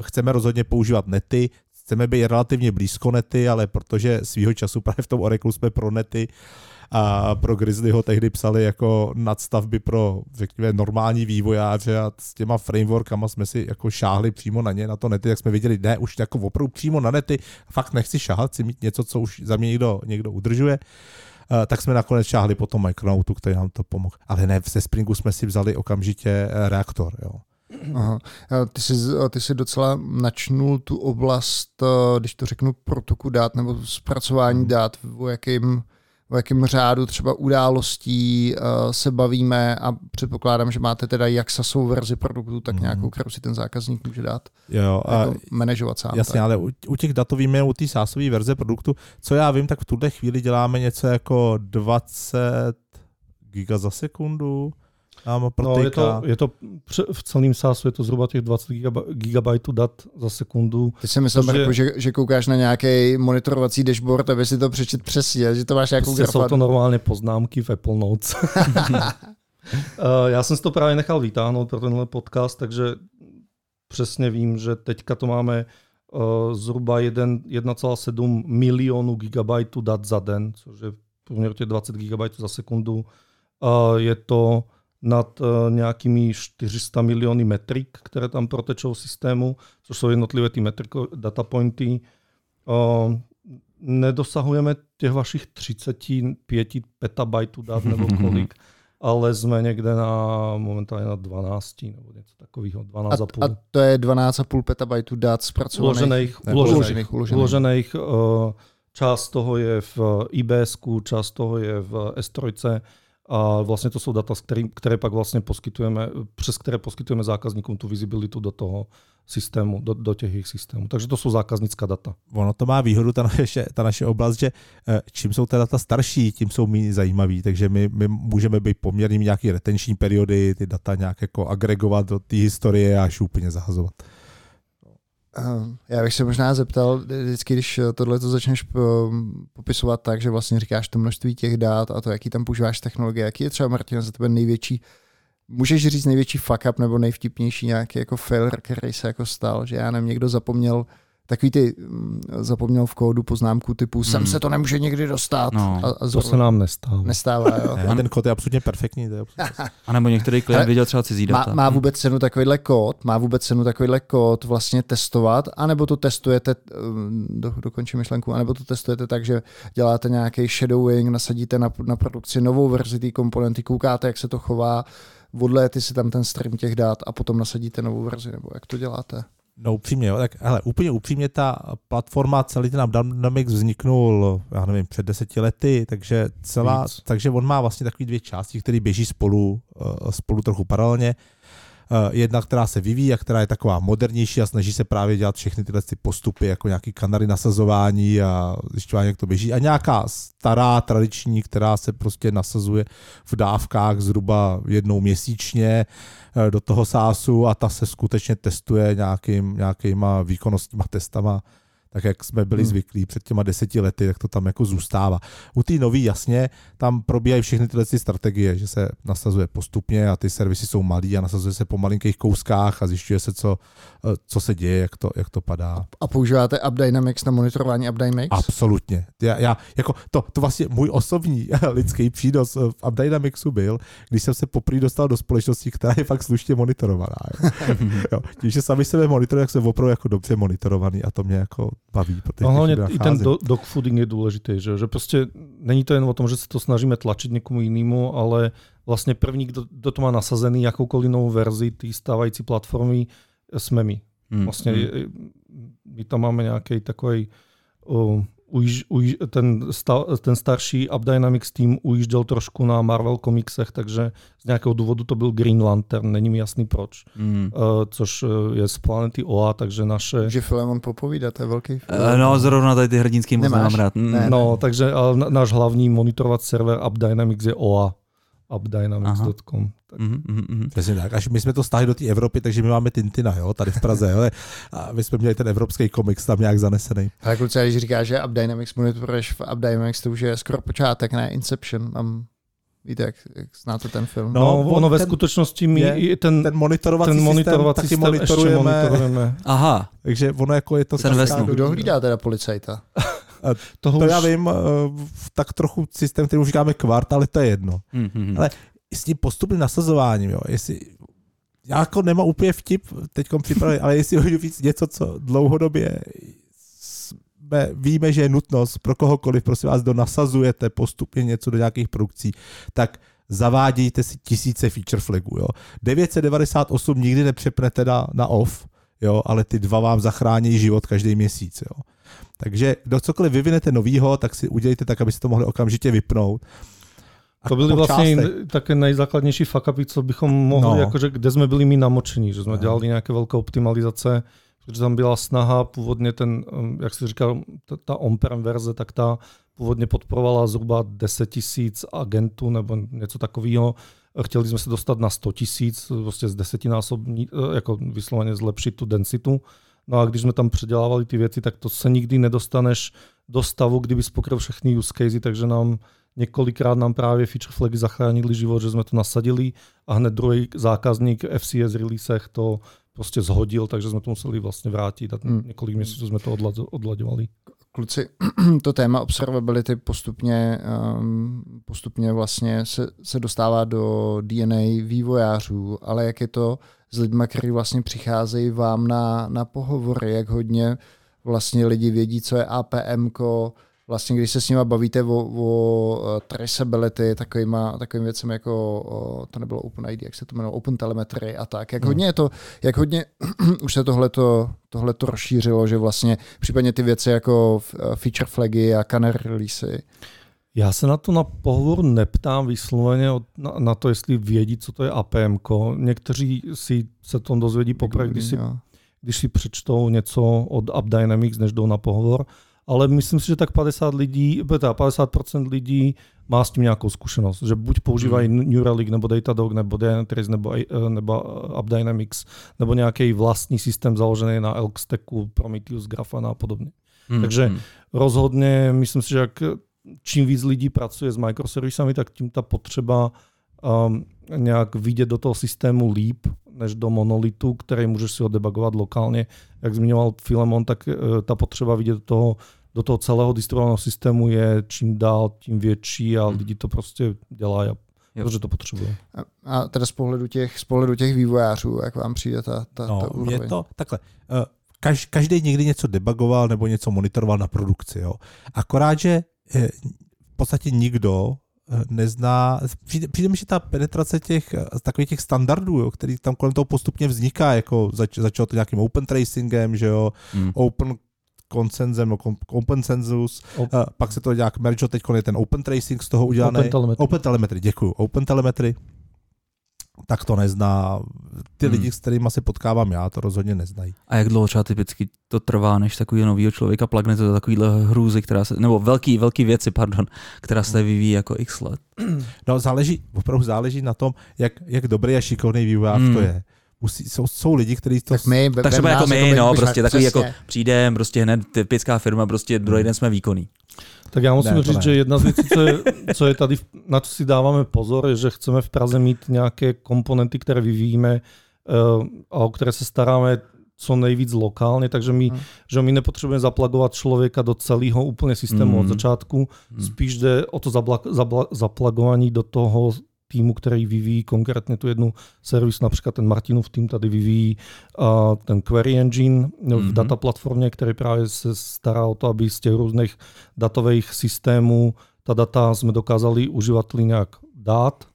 Chceme rozhodně používat nety, chceme být relativně blízko nety, ale protože svýho času právě v tom Oracle jsme pro nety a pro Grizzlyho tehdy psali jako nadstavby pro, řekněme, normální vývojáře a s těma frameworkama jsme si jako šáhli přímo na ně, na to nety, jak jsme viděli, ne, už jako opravdu přímo na nety, fakt nechci šáhat, chci mít něco, co už za mě někdo, někdo udržuje. Uh, tak jsme nakonec šáhli po tom Micronautu, který nám to pomohl. Ale ne, ze Springu jsme si vzali okamžitě eh, reaktor. Jo. Aha. Ty jsi, ty jsi docela načnul tu oblast, eh, když to řeknu, protoku dát nebo zpracování hmm. dát, o jakým o jakém řádu třeba událostí se bavíme a předpokládám, že máte teda jak SASovou verzi produktu, tak mm. nějakou, kterou si ten zákazník může dát jo, a jako manažovat sám. Jasně, tak. ale u, těch datových u té SASové verze produktu, co já vím, tak v tuhle chvíli děláme něco jako 20 giga za sekundu, no, je to, je to v celém SaaSu je to zhruba těch 20 GB dat za sekundu. Ty si myslím, že, že, že koukáš na nějaký monitorovací dashboard, aby si to přečet přesně, že to máš nějakou prostě Jsou to normálně poznámky v Apple Notes. Eh, já jsem si to právě nechal vytáhnout pro tenhle podcast, takže přesně vím, že teďka to máme uh, zhruba 1,7 milionu gigabajtů dat za den, což je průměr 20 GB za sekundu. Uh, je to nad uh, nějakými 400 miliony metrik, které tam protečou v systému, což jsou jednotlivé ty metriko, data pointy. Uh, nedosahujeme těch vašich 35 petabajtů dat nebo kolik, ale jsme někde na momentálně na 12 nebo něco takového, 12,5. A, a to je 12,5 petabajtů dat zpracovaných? Uložených, ne, uložených, uložených, uložených. uložených uh, část toho je v IBS, část toho je v S3, a vlastně to jsou data, který, které pak vlastně poskytujeme, přes které poskytujeme zákazníkům tu vizibilitu do toho systému, do, do těch jejich systémů. Takže to jsou zákaznická data. Ono to má výhodu, ta naše, ta naše oblast, že eh, čím jsou ty data starší, tím jsou méně zajímavý, takže my, my můžeme být poměrně nějaký retenční periody, ty data nějak jako agregovat do té historie a až úplně zahazovat. Eh, já bych se možná zeptal, vždycky, když tohle to začneš popisovat tak, že vlastně říkáš to množství těch dát a to, jaký tam používáš technologie, jaký je třeba, Martina, za tebe největší, můžeš říct největší fuck up nebo nejvtipnější nějaký jako failure, který se jako stal, že já nevím, někdo zapomněl takový ty mm, zapomněl v kódu poznámku typu hmm. sem se to nemůže nikdy dostat. No, a, a to se nám nestává. Nestává, jo. Ne, ten kód je absolutně perfektní. To je absolutně... a nebo některý klient viděl třeba cizí data. Má, má vůbec cenu takovýhle kód, má vůbec cenu takovýhle kód vlastně testovat, anebo to testujete, mm, do, dokončím myšlenku, anebo to testujete tak, že děláte nějaký shadowing, nasadíte na, na produkci novou verzi té komponenty, koukáte, jak se to chová, odléty si tam ten stream těch dát a potom nasadíte novou verzi, nebo jak to děláte? No upřímně, jo, tak hele, úplně upřímně ta platforma, celý ten Dynamics vzniknul, já nevím, před deseti lety, takže celá, Víc. takže on má vlastně takový dvě části, které běží spolu, uh, spolu trochu paralelně. Eh, jedna, která se vyvíjí a která je taková modernější a snaží se právě dělat všechny tyhle ty postupy, jako nějaký kanary nasazování a zjišťování, jak to běží. A nějaká stará, tradiční, která se prostě nasazuje v dávkách zhruba jednou měsíčně eh, do toho sásu a ta se skutečně testuje nějakým, nějakýma výkonnostníma testama tak jak jsme byli hmm. zvyklí před těma deseti lety, tak to tam jako zůstává. U té nový jasně, tam probíhají všechny tyhle strategie, že se nasazuje postupně a ty servisy jsou malý a nasazuje se po malinkých kouskách a zjišťuje se, co, eh, co se děje, jak to, jak to padá. A používáte AppDynamics na monitorování AppDynamics? Absolutně. Já, já, jako to, to vlastně můj osobní lidský přínos v AppDynamicsu byl, když jsem se poprvé dostal do společnosti, která je fakt slušně monitorovaná. Jo. jo. Tím, že sami sebe monitorují, jak jsem opravdu jako dobře monitorovaný a to mě jako baví. No hlavně i ten do, dogfooding je důležitý, že, že prostě není to jen o tom, že se to snažíme tlačit někomu jinému, ale vlastně první, kdo, kdo to má nasazený jakoukoliv novou verzi té stávající platformy, jsme my. Hmm. Vlastně hmm. my tam máme nějaký takový uh, ujíž, ujíž, ten, sta, ten starší Updynamics tým ujížděl trošku na Marvel komiksech, takže z nějakého důvodu to byl Green Lantern, není mi jasný proč. Mm. Uh, což eh, je z planety OA, takže naše... Že Filemon popovídá, to je velký film. Uh, no, zrovna tady ty hrdinský moc nemám rád. Mm. Ne, no, takže náš hlavní monitorovací server Updynamics je OA updynamics.com. Tak. Mm-hmm, mm-hmm. Přesně tak. Až my jsme to stáhli do té Evropy, takže my máme Tintina, jo, tady v Praze, jo, a my jsme měli ten evropský komiks tam nějak zanesený. Ale kluci, když říká, že Updynamics monitoruješ v Updynamics, to už je skoro počátek, ne Inception. Tam Víte, jak, jak znáte ten film? No, no ono ve skutečnosti my je, ten, ten monitorovací, ten monitorovací systém, taky monitorujeme. monitorujeme. Aha. Takže ono jako je to... Kdo hlídá teda policajta? Toho to už... já vím, eh, tak trochu systém, který už říkáme kvart, ale to je jedno. Mm-hmm. Ale s tím postupným nasazováním, jo, jestli já jako nemám úplně vtip teď připravený, ale jestli hodně víc něco, co dlouhodobě jsme, víme, že je nutnost pro kohokoliv, prosím vás, kdo nasazujete postupně něco do nějakých produkcí, tak zavádějte si tisíce feature flagů. Jo. 998 nikdy nepřepnete na, na off, jo, ale ty dva vám zachrání život každý měsíc. Jo. Takže kdo cokoliv vyvinete novýho, tak si udělejte tak, abyste to mohli okamžitě vypnout. A to byly vlastně také nejzákladnější fuck co bychom mohli, no. jakože kde jsme byli my namočení, že jsme no. dělali nějaké velké optimalizace, protože tam byla snaha původně ten, um, jak si říkal, ta, ta on-prem verze, tak ta původně podporovala zhruba 10 tisíc agentů nebo něco takového. Chtěli jsme se dostat na 100 tisíc, prostě z desetinásobní, eh, jako vysloveně zlepšit tu densitu. No a když jsme tam předělávali ty věci, tak to se nikdy nedostaneš do stavu, kdyby pokryl všechny use casey, takže nám několikrát nám právě feature flagy zachránili život, že jsme to nasadili a hned druhý zákazník FCS releasech to prostě zhodil, takže jsme to museli vlastně vrátit a hmm. několik měsíců jsme to odlaďovali. Kluci, to téma observability postupně, um, postupně vlastně se, se dostává do DNA vývojářů, ale jak je to s lidmi, kteří vlastně přicházejí vám na, na pohovory, jak hodně vlastně lidi vědí, co je APM, vlastně když se s nimi bavíte o, o uh, traceability, takovýma, takovým věcem jako, o, to nebylo Open ID, jak se to jmenovalo, Open Telemetry a tak. Jak hmm. hodně je to, jak hodně už se tohleto, tohleto rozšířilo, že vlastně případně ty věci jako uh, feature flagy a canary releasy. Já se na to na pohovor neptám vysloveně na, na to, jestli vědí, co to je APM. Někteří si se to dozvědí poprvé, když si, když si přečtou něco od AppDynamics, než jdou na pohovor ale myslím si, že tak 50 lidí, teda 50% lidí má s tím nějakou zkušenost, že buď používají hmm. Neuralink, nebo Datadog, nebo Dynatrace, nebo, eh, nebo AppDynamics, nebo nějaký vlastní systém založený na Elk Stacku, Prometheus, Grafana a podobně. Hmm. Takže hmm. rozhodně myslím si, že jak čím víc lidí pracuje s microservisami, tak tím ta potřeba um, nějak vidět do toho systému líp, než do monolitu, který můžeš si ho debugovat lokálně. Jak zmiňoval Filemon, tak uh, ta potřeba vidět do toho do toho celého distribuovaného systému je čím dál tím větší a hmm. lidi to prostě dělají, protože to potřebuje. A, a teda z pohledu těch, z pohledu těch vývojářů, jak vám přijde ta, ta, no, ta úroveň? Je to takhle. Eh, kaž, každý někdy něco debugoval nebo něco monitoroval na produkci. Jo. Akorát, že eh, v podstatě nikdo eh, nezná, přijde, přijde mi, že ta penetrace těch takových těch standardů, jo, který tam kolem toho postupně vzniká, jako zač, začalo to nějakým open tracingem, že jo, hmm. open konsenzem, no, open census, open. Uh, pak se to nějak merge, teď je ten open tracing z toho udělaný. Open telemetry. Open telemetry, děkuju. Open telemetry, tak to nezná. Ty hmm. lidi, s kterými se potkávám já, to rozhodně neznají. A jak dlouho třeba typicky to trvá, než takový novýho člověka plagnete do takovýhle hrůzy, která se, nebo velký, velký věci, pardon, která se vyvíjí jako x let? No záleží, opravdu záleží na tom, jak, jak dobrý a šikovný vývojář hmm. to je musí, jsou, jsou lidi, kteří to... Tak, my, tak třeba jako my, no, prostě takový jako přijdeme, prostě hned typická firma, prostě druhý den jsme výkonní. Tak já musím ne, říct, ne. že jedna z věcí, co je, co je tady, na co si dáváme pozor, je, že chceme v Praze mít nějaké komponenty, které vyvíjíme uh, a o které se staráme co nejvíc lokálně, takže my, hmm. že my nepotřebujeme zaplagovat člověka do celého úplně systému hmm. od začátku, hmm. spíš jde o to zabla, zabla, zaplagování do toho týmu, který vyvíjí konkrétně tu jednu servis, například ten Martinův tým tady vyvíjí uh, ten Query Engine v mm-hmm. data platformě, který právě se stará o to, aby z těch různých datových systémů ta data jsme dokázali uživateli nějak dát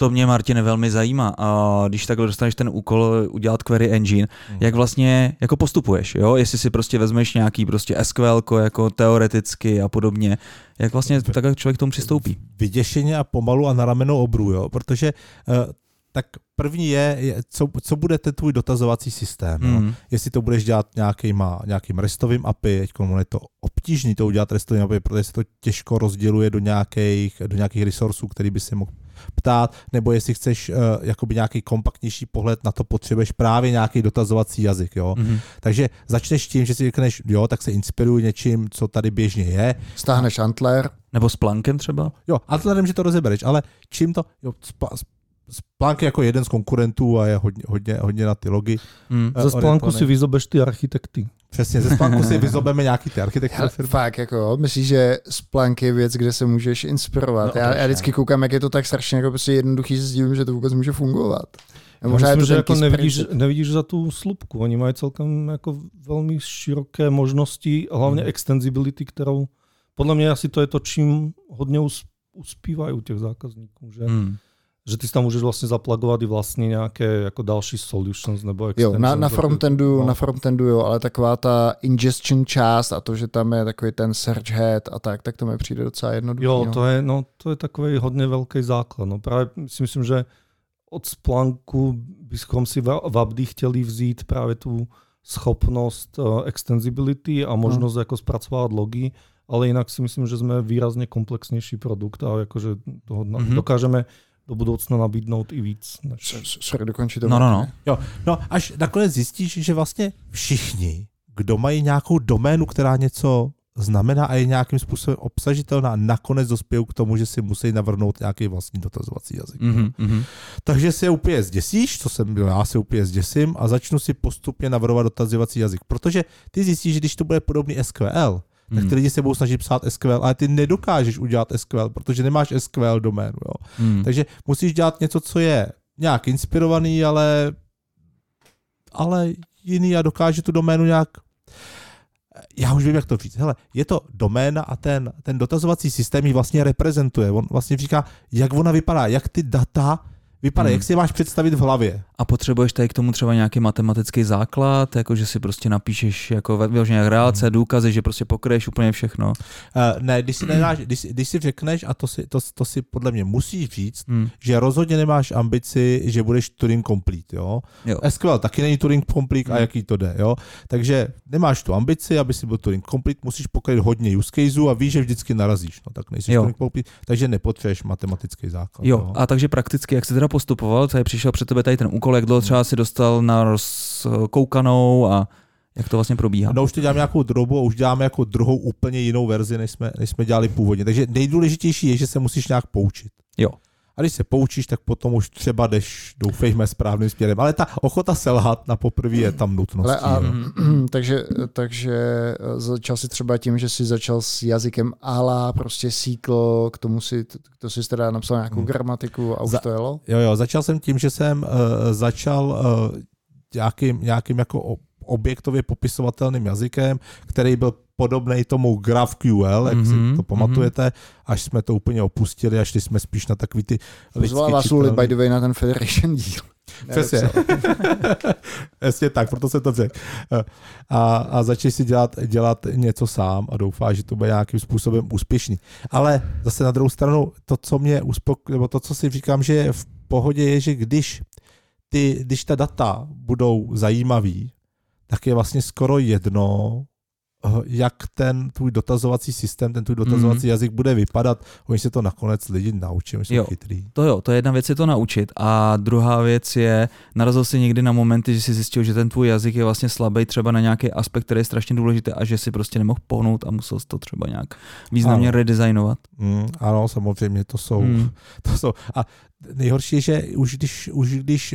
to mě, Martine, velmi zajímá. A když takhle dostaneš ten úkol udělat query engine, mm. jak vlastně jako postupuješ, jo? Jestli si prostě vezmeš nějaký prostě SQL jako teoreticky a podobně, jak vlastně takhle člověk k tomu přistoupí? Vyděšeně a pomalu a na ramenou obru, jo? Protože uh, tak první je, je co, co bude ten tvůj dotazovací systém. Mm. Jo? Jestli to budeš dělat nějakýma, nějakým restovým API, teď je to obtížný to udělat restovým API, protože se to těžko rozděluje do nějakých, do nějakých resursů, který by si mohl ptát, nebo jestli chceš uh, jakoby nějaký kompaktnější pohled na to, potřebuješ právě nějaký dotazovací jazyk. Jo? Mm-hmm. Takže začneš tím, že si řekneš, jo, tak se inspiruj něčím, co tady běžně je. Stáhneš Antler. Nebo s Plankem třeba? Jo, Antlerem, že to rozebereš, ale čím to, jo, Splunk je jako jeden z konkurentů a je hodně, hodně, hodně na ty logy. Hmm. Ze Splunku si vyzobeš ty architekty. Přesně, ze Splunku si vyzobeme nějaký ty architekty. Fakt, jako, myslíš, že Splunk je věc, kde se můžeš inspirovat. No, já, já, vždycky koukám, jak je to tak strašně jako prostě jednoduchý, se divím, že to vůbec může fungovat. Já možná myslím, že jako nevidíš, nevidíš za tu slupku. Oni mají celkem jako velmi široké možnosti, hlavně hmm. extensibility, kterou podle mě asi to je to, čím hodně uspívají u těch zákazníků. Že? Hmm že ty si tam můžeš vlastně zaplagovat i vlastně nějaké jako další solutions nebo Jo, na, na frontendu, no. na frontendu jo, ale taková ta ingestion část a to, že tam je takový ten search head a tak, tak to mi přijde docela jednoduché. Jo, no. to je, no, to je takový hodně velký základ. No právě si myslím, že od Splunku bychom si v Abdi chtěli vzít právě tu schopnost uh, extensibility a možnost no. jako zpracovat logy, ale jinak si myslím, že jsme výrazně komplexnější produkt a jakože toho mm-hmm. dokážeme do budoucna nabídnout i víc. Než... Sorry, dokončit to. No, no, no. Jo, no, až nakonec zjistíš, že vlastně všichni, kdo mají nějakou doménu, která něco znamená a je nějakým způsobem obsažitelná, nakonec dospějí k tomu, že si musí navrhnout nějaký vlastní dotazovací jazyk. Mm-hmm. Takže se úplně zděsíš, co jsem byl, já se úplně zděsím a začnu si postupně navrhovat dotazovací jazyk, protože ty zjistíš, že když to bude podobný SQL, tak ty hmm. lidi se budou snažit psát SQL, ale ty nedokážeš udělat SQL, protože nemáš SQL doménu. Jo. Hmm. Takže musíš dělat něco, co je nějak inspirovaný, ale, ale jiný a dokáže tu doménu nějak já už vím, jak to říct. Hele, je to doména a ten, ten dotazovací systém ji vlastně reprezentuje. On vlastně říká, jak ona vypadá, jak ty data vypadá, hmm. jak si máš představit v hlavě. A potřebuješ tady k tomu třeba nějaký matematický základ, jako že si prostě napíšeš jako vyloženě relace, hmm. důkazy, že prostě pokryješ úplně všechno? Uh, ne, když si, nedáš, když, když si řekneš, a to si, to, to si podle mě musíš říct, hmm. že rozhodně nemáš ambici, že budeš Turing complete, jo? jo. SQL taky není Turing complete hmm. a jaký to jde, jo? Takže nemáš tu ambici, aby si byl Turing complete, musíš pokryt hodně use caseů a víš, že vždycky narazíš, no tak nejsi Turing complete, takže nepotřebuješ matematický základ. Jo, jo, a takže prakticky, jak se teda postupoval, tady přišel před tebe tady ten úkol, jak dlouho třeba si dostal na rozkoukanou a jak to vlastně probíhá? No už to děláme nějakou drobu a už děláme jako druhou úplně jinou verzi, než jsme, než jsme dělali původně. Takže nejdůležitější je, že se musíš nějak poučit. Jo. A když se poučíš, tak potom už třeba jdeš, doufejme, správným směrem. Ale ta ochota selhat na poprvé je tam nutnost. a, takže, takže eh, začal si třeba tím, že jsi začal s jazykem ala, prostě síklo, k tomu si, to si teda napsal nějakou hmm. gramatiku a už Za, to jelo? Jo, jo, začal jsem tím, že jsem uh, začal uh, nějakým, nějakým jako objektově popisovatelným jazykem, který byl podobný tomu GraphQL, jak mm-hmm, si mhm, to pamatujete, mm-hmm. až jsme to úplně opustili, až jsme spíš na takový ty Pozvala vás Luli, by the way, na ten Federation díl. Přesně. Přesně tak, proto jsem to řekl. A, a začni si dělat, dělat něco sám a doufá, že to bude nějakým způsobem úspěšný. Ale zase na druhou stranu, to, co mě uspok... nebo to, co si říkám, že je v pohodě, je, že když ty, když ta data budou zajímavý, tak je vlastně skoro jedno, Eh, jak ten tvůj dotazovací systém, ten tvůj dotazovací mm. jazyk bude vypadat. Oni se to nakonec lidi naučí, oni jsou jo, chytrý. To jo, to je jedna věc je to naučit a druhá věc je, narazil si někdy na momenty, že si zjistil, že ten tvůj jazyk je vlastně slabý třeba na nějaký aspekt, který je strašně důležitý a že si prostě nemohl pohnout a musel to třeba nějak významně ano. redesignovat. Mm, ano, samozřejmě, to jsou, mm. to jsou. A nejhorší je, že už když, už když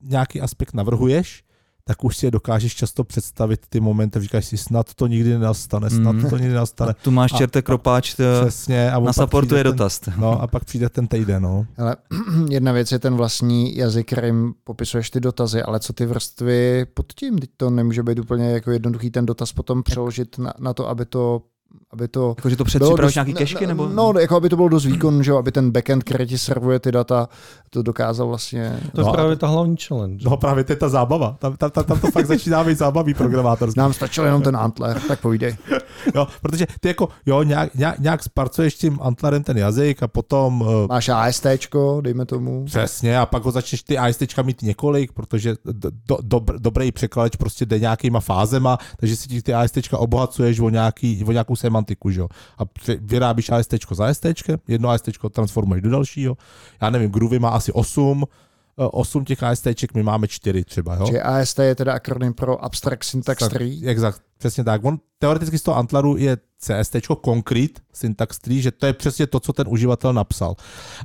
nějaký aspekt navrhuješ, tak už si je dokážeš často představit ty momenty, říkáš si, snad to nikdy nenastane, snad Mm. to nikdy nenastane. A tu máš čerte kropáč, to Přesně. A on na supportu je ten- dotaz. No a pak přijde ten týden, no. Ale jedna věc je ten vlastní jazyk, kterým popisuješ ty dotazy, ale co ty vrstvy pod tím? Teď to nemůže být úplně jako jednoduchý ten dotaz potom přeložit na, na to, aby to aby to Jako, že to dost- nějaký kešky, nebo? No, jako aby to bylo dost výkon, že aby ten backend, který ti servuje ty data, to dokázal vlastně... To je No právě ta hlavní challenge. No právě to je ta zábava. Tam, tam, tam, tam to fakt začíná být zábavý programátorský. Nám stačil jenom ten Antler, tak povídej. Jo, protože ty jako, jo, nějak, nějak, nějak sparcuješ tím antlerem ten jazyk a potom uh, Máš ASTčko, dejme tomu. Přesně, a pak ho začneš ty ASTčka mít několik, protože do, do, dobr, dobrý překladač prostě jde nějakýma fázema, takže si ti ty ASTčka obohacuješ o, nějaký, o nějakou semantiku, že jo. A vyrábíš ASTčko za ASTčkem, jedno ASTčko transformuješ do dalšího. Já nevím, Groovy má asi 8, 8 těch ASTček, my máme 4 třeba, jo. Že AST je teda akronym pro Abstract Syntax Tree. Exakt, přesně tak. On teoreticky z toho Antlaru je CST, Concrete Syntax Tree, že to je přesně to, co ten uživatel napsal.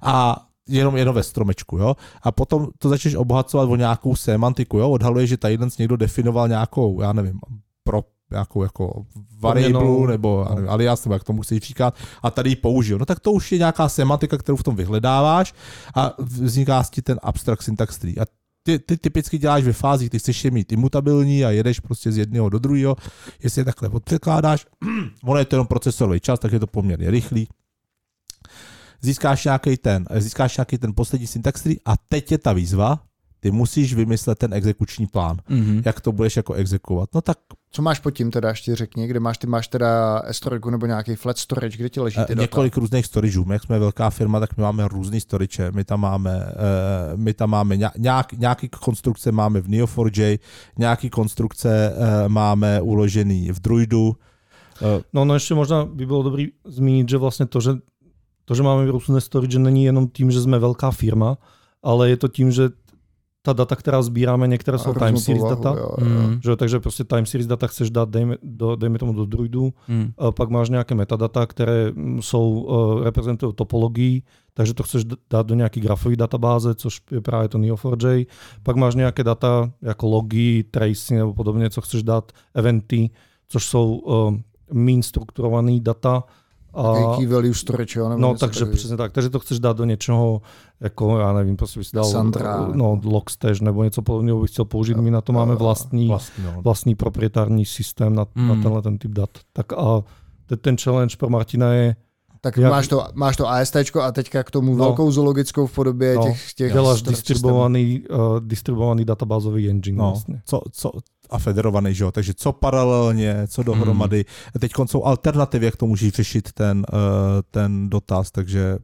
A jenom, jenom ve stromečku, jo. A potom to začneš obohacovat o nějakou semantiku, jo. Odhaluje, že tady někdo definoval nějakou, já nevím, pro nějakou jako variable Poměnou. nebo nevím, alias, nebo jak tomu chceš říkat, a tady ji použil. No tak to už je nějaká semantika, kterou v tom vyhledáváš a vzniká ti ten abstract syntax tree. A ty, ty typicky děláš ve fázích, ty chceš je mít imutabilní a jedeš prostě z jedného do druhého. Jestli je takhle odpřekládáš, ono je to jenom procesorový čas, tak je to poměrně rychlý. Získáš nějaký ten, získáš nějaký ten poslední syntax tree a teď je ta výzva, ty musíš vymyslet ten exekuční plán. Mhm. Jak to budeš jako exekuovat? No tak Co máš pod tím teda, ještě řekni, kde máš, ty máš teda S3 nebo nějaký flat storage, kde ti leží ty Eh, data? několik různých storageů. My, jak jsme velká firma, tak my máme různý storage. My tam máme, eh, my tam máme nějak, nějaký konstrukce máme v Neo4j, nějaký konstrukce eh, máme uložený v Druidu. No, no ešte možno by bolo dobrý zmínit, že vlastne to, že, to, že máme různé storage, není jenom tím, že jsme velká firma, ale je to tím, že ta data, která sbíráme, některé jsou time series povahu, data, Jo, jo. Mm. že jo, takže prostě time series data chceš dát, dejme, do, dejme tomu do Druidu, Mm. a pak máš nějaké metadata, které jsou, uh, reprezentují topologii, takže to chceš dát do nějaký grafové databáze, což je právě to Neo4j. Pak máš nějaké data jako logy, tracy nebo podobně, co chceš dát, eventy, což jsou uh, mean strukturované data. A, Jaký key value storage, jo? Nebo no, takže přesně tak. Takže to chceš dát do něčeho, jako já nevím, prostě bys dal Cassandra. no, Logstash nebo něco podobného bych chtěl použít. My na to máme vlastní, Vlastně, no. vlastní proprietární systém na, Mm. na tenhle ten typ dat. Tak a te- ten challenge pro Martina je, Tak Jak- máš, to, máš to ASTčko a teďka k tomu No. velkou zoologickou v podobě No. těch, těch děláš distribuovaný, uh, distribuovaný databázový engine No, vlastně. co, co, a federovaný, že jo? Takže co paralelně, co dohromady. Teď jsou alternativy, jak to můžeš řešit ten, uh, ten dotaz, takže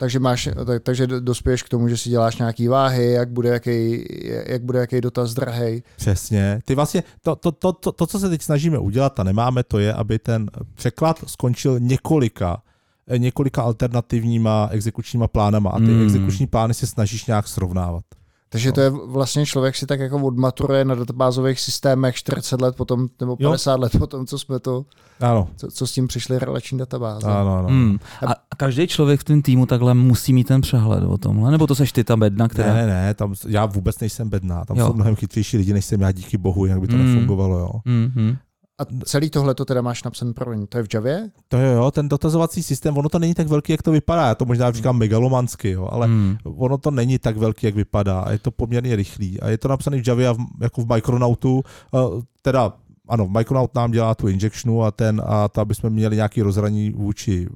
Takže, máš, tak, takže do- dospěješ k tomu, že si děláš nějaký váhy, jak bude jaký, jak bude jaký dotaz drahej. Přesně. Ty vlastně, to, to, to, to, to, co se teď snažíme udělat a nemáme, to je, aby ten překlad skončil několika eh, několika alternativníma exekučníma plánama a ty Mm. exekuční plány se snažíš nějak srovnávat. Takže to je vlastně člověk si tak jako odmaturuje na databázových systémech 40 let potom, nebo Jo. 50 let potom, co jsme to, Ano, co, co s tím přišli relační databáze. ano, ano. Hmm. A a každý člověk v tom týmu takhle musí mít ten přehled o tomhle? Nebo to seš ty ta bedna, která... Ne, ne, ne, tam, já vůbec nejsem bedná, tam Jo. jsou mnohem chytřejší lidi, než jsem já, díky bohu, jinak by to Mm. nefungovalo, jo. Mm-hmm. A celý tohle to teda máš napsané pro To je v Javě? To jo, jo, ten dotazovací systém, ono to není tak velký, jak to vypadá, já to možná říkám megalomansky, jo, ale Mm. ono to není tak velký, jak vypadá a je to poměrně rychlý. A je to napsané v Javě a v, jako v Micronautu, uh, teda ano, Micronaut nám dělá tu injectionu a ten, a to, aby jsme měli nějaký rozhraní vůči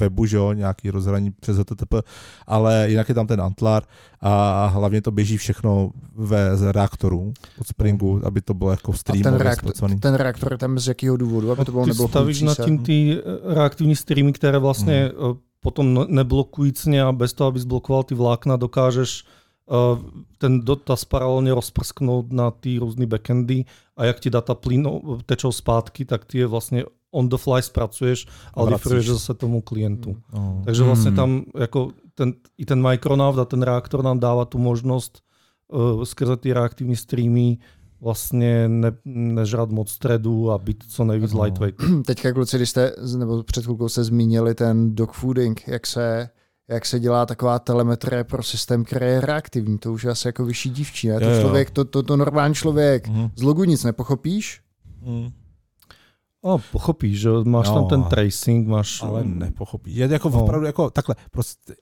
webu, že jo, nějaký rozhraní přes HTTP, ale jinak je tam ten Antlar a hlavně to běží všechno ve z reaktoru od Springu, aby to bylo jako A ten reaktor, zpracovaný. ten reaktor je tam z jakého důvodu? Aby to bylo ty nebylo stavíš nad tím ty eh, reaktivní streamy, které vlastně Hmm. uh, potom ne- neblokujícně a bez toho, aby zblokoval ty vlákna, dokážeš uh, ten dotaz paralelně rozprsknout na ty různé backendy a jak ti data plynou, tečou zpátky, tak ty je vlastně on the fly zpracuješ a A vracíš. referuješ zase tomu klientu. No. Takže vlastně Hmm. tam jako ten, i ten Micronaut a ten reaktor nám dává tu možnost uh, skrze ty reaktivní streamy vlastně ne, nežrat moc středu a být co nejvíc No. lightweight. Teďka kluci, když jste, nebo před chvilkou jste zmínili ten dogfooding, jak se, jak se dělá taková telemetrie pro systém, který je reaktivní. To už je asi jako vyšší dívčí. Ne? To, člověk, to, to, to normální člověk Mhm. z logu nic nepochopíš, Mm. No, pochopíš, že máš No, tam ten tracing, máš... Ale nepochopí. Je jako No. opravdu jako takhle, prostě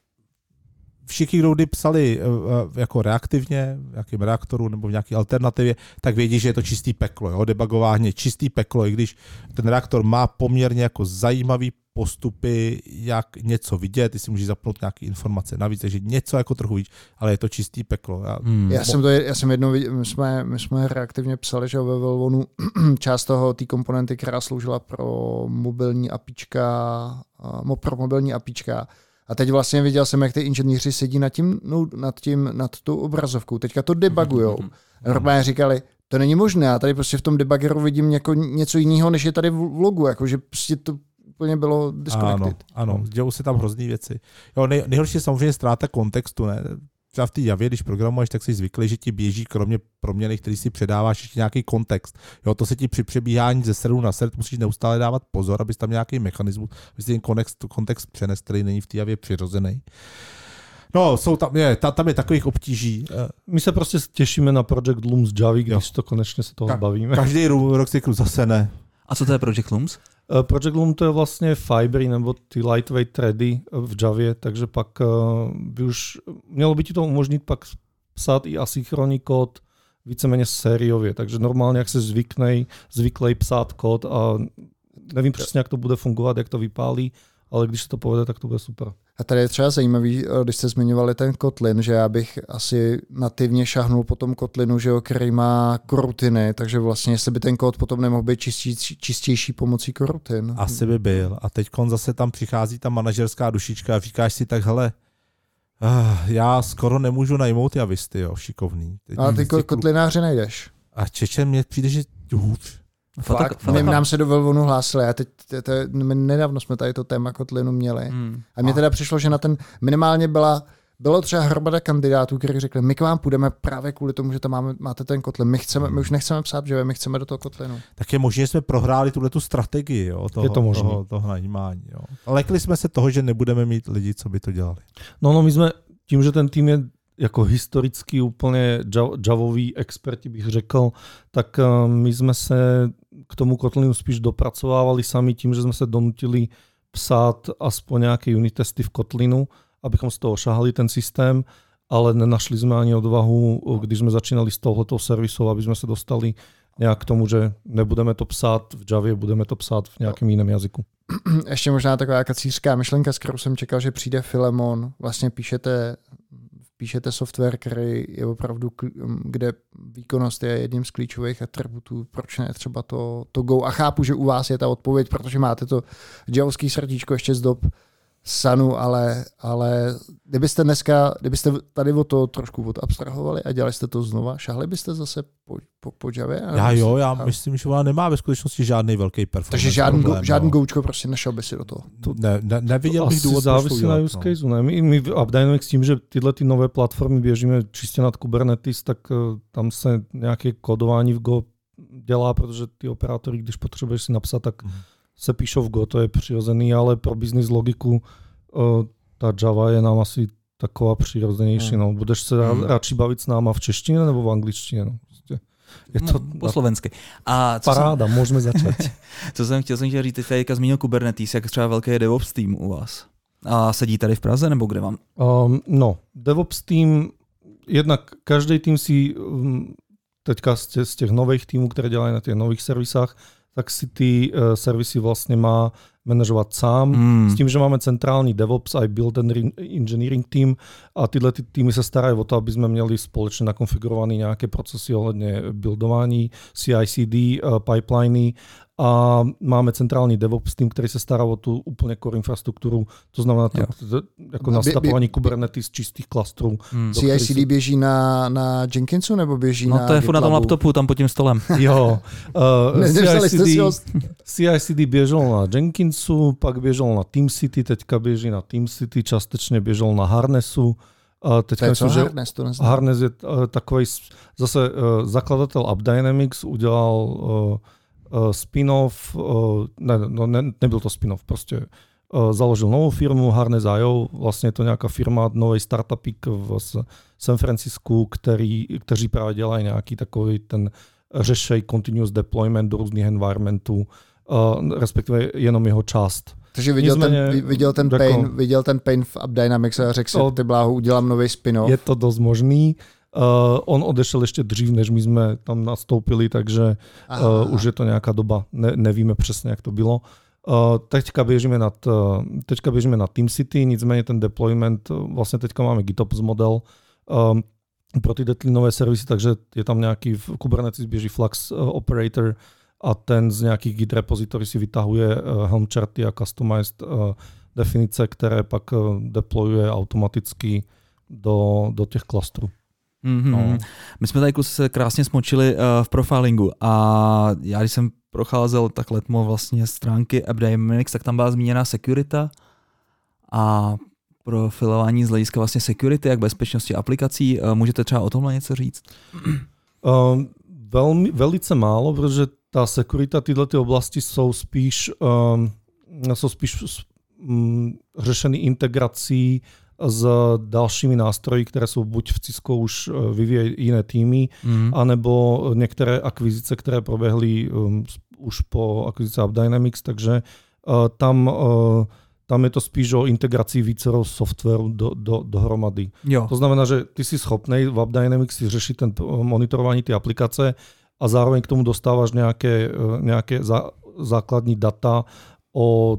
všichni, kdo kdy psali eh, eh, jako reaktivně, v nějakém reaktoru nebo v nějaké alternativě, tak vědí, že je to čistý peklo. Jo? Debugování je čistý peklo, i když ten reaktor má poměrně jako zajímavý postupy, jak něco vidět, ty si můžeš zapnout nějaké informace navíc, takže něco jako trochu víš, ale je to čistý peklo. Já, Hmm. Já jsem, to, já jsem jednou viděl, my jsme, my jsme reaktivně psali, že ve Velvonu část toho, té komponenty, která sloužila pro mobilní apička, pro mobilní apička. A teď vlastně viděl jsem, jak ty inženýři sedí nad tím, no, nad tím, nad tou obrazovkou. Teďka to debugujou. A Normálně říkali, to není možné, já tady prostě v tom debugeru vidím jako něco jiného, než je tady v v logu, jakože prostě to úplně bylo ano, disconnected. ano, dějou se tam hrozný věci. Jo, nej, nejhorší je samozřejmě ztráta kontextu, ne? Třeba v té Javě, když programuješ, tak jsi zvyklý, že ti běží kromě proměny, který si předáváš, ještě nějaký kontext. Jo, to se ti při přebíhání ze serveru na server musíš neustále dávat pozor, abys tam nějaký mechanismus, abys ten kontext, kontext přenes, který není v té Javě přirozený. No, jsou tam, je, ta, tam je takových obtíží. Eh, My se prostě těšíme na Project Loom z Javy, když Jo. to konečně se toho Ka- zbavíme. Každý rok si zase ne. A co to je Project Looms? Eh, Project Loom to je vlastně Fibery nebo ty lightweight thready eh, v Javě, takže pak eh, by už mělo by ti to umožnit pak psát i asynchronní kód víceméně sériově, takže normálně jak se zvyknej, zvyklej psát kód a nevím přesně, jak to bude fungovat, jak to vypálí, ale když se to povede, tak to bude super. A tady je třeba zajímavý, eh, když jste zmiňovali ten Kotlin, že já bych asi nativně šahnul po tom Kotlinu, že jo, který má korutiny, takže vlastně jestli by ten kód potom nemohl být čistí, čistější pomocí korutin. Asi by byl. A teď zase tam přichází ta manažerská dušička a říkáš si tak, hele, ah, já skoro nemůžu najmout javisty, jo, šikovný. Teď Ale ty kotlináře najdeš. A Čečen mně přijde, že hůř. Fotok, Fakt, my, nám se do Velvonu hlásili. A teď, to, to, my nedávno jsme tady to téma Kotlinu měli. Hmm. A mně teda přišlo, že na ten minimálně byla, bylo třeba hromada kandidátů, kteří řekli, my k vám půjdeme právě kvůli tomu, že tam máme, máte ten Kotlin. My, chceme, my už nechceme psát, že my chceme do toho Kotlinu. Tak je možné, že jsme prohráli tuhle tu strategii, jo, toho, Je to možný. toho, toho najímání. Jo. Lekli jsme se toho, že nebudeme mít lidi, co by to dělali. No, no my jsme, tím, že ten tým je jako historicky úplně jav- javový experti, bych řekl, tak eh, my jsme se k tomu Kotlinu spíš dopracovávali sami tím, že jsme se donutili psát aspoň nějaké unit testy v Kotlinu, abychom z toho šahali ten systém, ale nenašli jsme ani odvahu, když jsme začínali s touhletou servisou, aby jsme se dostali nějak k tomu, že nebudeme to psát v Javě, budeme to psát v nějakém jiném jazyku. Ještě možná taková kacířská myšlenka, s kterou jsem čekal, že přijde Filemon. Vlastně píšete, píšete software, který je opravdu, kl- kde výkonnost je jedním z klíčových atributů, proč ne třeba to, to Go. A chápu, že u vás je ta odpověď, protože máte to javovský srdíčko ještě z dob Sanu, ale, ale kdybyste dneska, kdybyste tady o to trošku odabstrahovali a dělali jste to znova, šahli byste zase po, po, po Javě? Já jo, já A- myslím, že ona nemá ve skutečnosti žádný velký performance Takže žádný, problém, go, žádný no. goučko prostě nešel by si do toho. Ne, ne, neviděl To bych důvod, proč to závisí udělat, na use no. caseu. Ne? My, my v AppDynamics tím, že tyhle ty nové platformy běžíme čistě nad Kubernetes, tak eh, tam se nějaké kodování v Go dělá, protože ty operátory, když potřebuješ si napsat, tak Mhm. Se píšou v Go, to je přirozený, ale pro business logiku eh, ta Java je nám asi taková přirozenější. Mhm. No. Budeš se hmm. radši bavit s náma v češtině nebo v angličtině? No. Prostě Je to No, po slovensky. A co jsem, paráda, můžeme začít. co jsem chtěl, jsem chtěl říct, teďka zmínil Kubernetes, jak třeba velký je DevOps tým u vás. A sedí tady v Praze, nebo kde vám? Um, no, DevOps tým, jednak každý tým si um, teďka z těch, z těch nových týmů, které dělají na těch nových servisách, tak si ty uh, servisy vlastně má manažovat sám. Hmm. S tím, že máme centrální DevOps a build and engineering team a tyhle ty týmy se starají o to, aby jsme měli společně nakonfigurované nějaké procesy ohledně buildování, CI/CD, uh, pipeliny a máme centrální DevOps tým, který se stará o tu úplně core infrastrukturu, to znamená to, to, jako By- by- nastavování Kubernetes čistých klastrů. Hmm. CICD si- běží na, na Jenkinsu nebo běží No na to je furt na tom laptopu, tam pod tím stolem. Jo, uh, CICD, CICD běžel na Jenkinsu, pak běžel na TeamCity, teďka běží na TeamCity, částečně běžel na Harnessu. A To teďka je co myslím, že Harness, to neznám. Harness je uh, takový, zase uh, zakladatel AppDynamics udělal uh, spin-off, uh, ne, no, ne, nebyl to spin-off, prostě založil novou firmu Harness.io, vlastně je to nějaká firma novej startupík v San Francisku, který, kteří právě dělají nějaký takový ten řešej continuous deployment do různých environmentů, respektive jenom jeho část. Takže viděl, Nicméně, ten, viděl, ten pain, jako, viděl ten pain v AppDynamics a řekl si, ty bláho, udělám nový spin-off. Je to dost možný. Uh, on odešel ještě dřív, než my jsme tam nastoupili, takže aha, uh, už je to nějaká doba, ne, nevíme přesně, jak to bylo. Uh, teďka běžíme nad, uh, teďka běžíme nad TeamCity, nicméně ten deployment, uh, vlastně teďka máme GitOps model um, pro ty detlinové servisy, takže je tam nějaký v Kubernetes běží Flux uh, operator a ten z nějakých Git repository si vytahuje uh, Helm charty a customized uh, definice, které pak uh, deployuje automaticky do, do těch klastrů. Mm-hmm. No. My jsme tady se krásně smočili uh, v profilingu a já když jsem procházel tak letmo vlastně stránky AppDynamics, tak tam byla zmíněna security a profilování z hlediska vlastně security, jak bezpečnosti aplikací. Uh, můžete třeba o tomhle něco říct? Uh, velmi, velice málo, protože ta security, tyhle ty oblasti jsou spíš, um, jsou spíš um, řešeny integrací s dalšími nástroji, které jsou buď v Cisco už eh, vyvíjejí jiné týmy, mm. anebo některé akvizice, které proběhly um, už po akvizici AppDynamics, takže uh, tam, uh, tam je to spíš o integraci více softwaru do, do, dohromady. Jo. To znamená, že ty si schopný v AppDynamics si řešit ten monitorování ty aplikace a zároveň k tomu dostáváš nějaké, nějaké zá, základní data o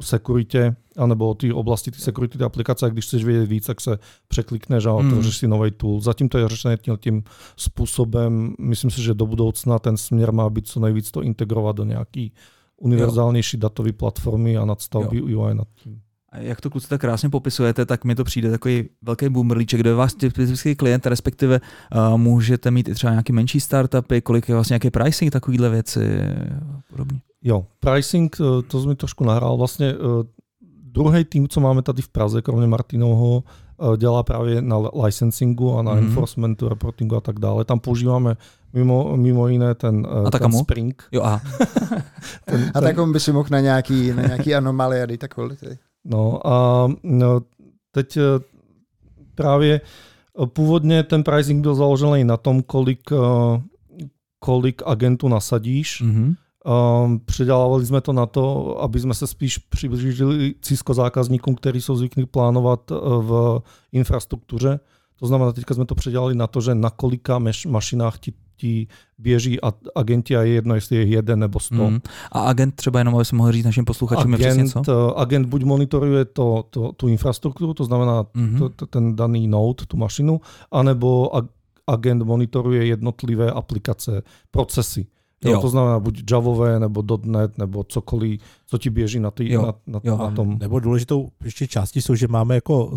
sekuritě, anebo o té oblasti ty security ty aplikace, a když chceš vědět víc, tak se překlikneš a otevřeš mm. si nový tool. Zatím to je řešené tím, způsobem. Myslím si, že do budoucna ten směr má být co nejvíc to integrovat do nějaký univerzálnější datové platformy a nadstavby jo. UI nad tím. A jak to kluci tak krásně popisujete, tak mi to přijde takový velký boomerlíček, kde vás typický klient, respektive uh, můžete mít i třeba nějaký menší startupy, kolik je vlastně nějaký pricing, takovýhle věci podobně. Jo, pricing, eh, to mi trošku nahrál. Vlastně uh, druhý tým, co máme tady v Praze, kromě Martinovho, uh, dělá právě na licensingu a na mm-hmm. enforcementu, reportingu a tak dále. Tam používáme mimo, mimo jiné ten, uh, a ten Spring. Jo, a. ten, a tak on by si mohl na nějaký, na nějaký anomálie a data quality. No a no, teď právě původně ten pricing byl založený na tom, kolik, kolik agentů nasadíš. Mm-hmm Um, předělávali jsme to na to, aby jsme se spíš přiblížili Cisco zákazníkům, kteří jsou zvyklí plánovat eh, v infrastruktuře. To znamená, teďka jsme to předělali na to, že na kolika mašinách ti, ti běží agenti a je jedno, jestli je jeden nebo sto. Mm. A agent třeba jenom, aby se mohl říct našim posluchačům, agent, je přesně co? Eh, agent buď monitoruje to, to, tu infrastrukturu, to znamená mm-hmm. to, to, ten daný node, tu mašinu, anebo agent monitoruje jednotlivé aplikace, procesy. Jo. To znamená buď Javové, nebo .NET, nebo cokoliv, co ti běží na, tý, jo. na, na, jo. na tom. Nebo důležitou ještě částí jsou, že máme jako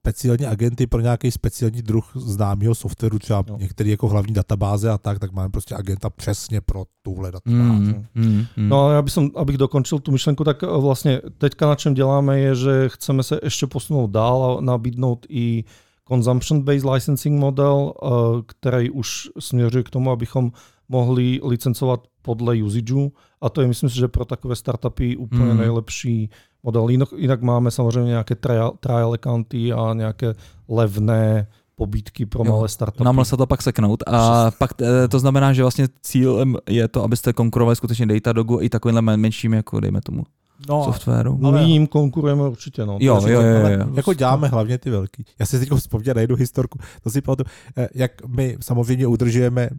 speciální agenty pro nějaký speciální druh známého softwaru, třeba jo. některé jako hlavní databáze a tak, tak máme prostě agenta přesně pro tuhle databázi. Mm, mm, mm. No a já bych, abych dokončil tu myšlenku, tak vlastně teďka na čem děláme je, že chceme se ještě posunout dál a nabídnout i consumption-based licensing model, eh, který už směřuje k tomu, abychom mohli licencovat podle usageu a to je myslím si, že pro takové startupy úplně mm. nejlepší model. Jinak, jinak máme samozřejmě nějaké trial, trial accounty a nějaké levné pobídky pro jo, malé startupy. Nám se to pak seknout. A pak eh, to znamená, že vlastně cílem je to, abyste konkurovali skutečně Datadogu i takovýmhle menším, jako dejme tomu no, softwaru. Ale... My jim konkurujeme určitě. No. Jo, jo, jo, jo, jo. Jako děláme hlavně ty velký. Já si teď vzpomněl na jednu historku. To si pamatuju, eh, jak my samozřejmě udržujeme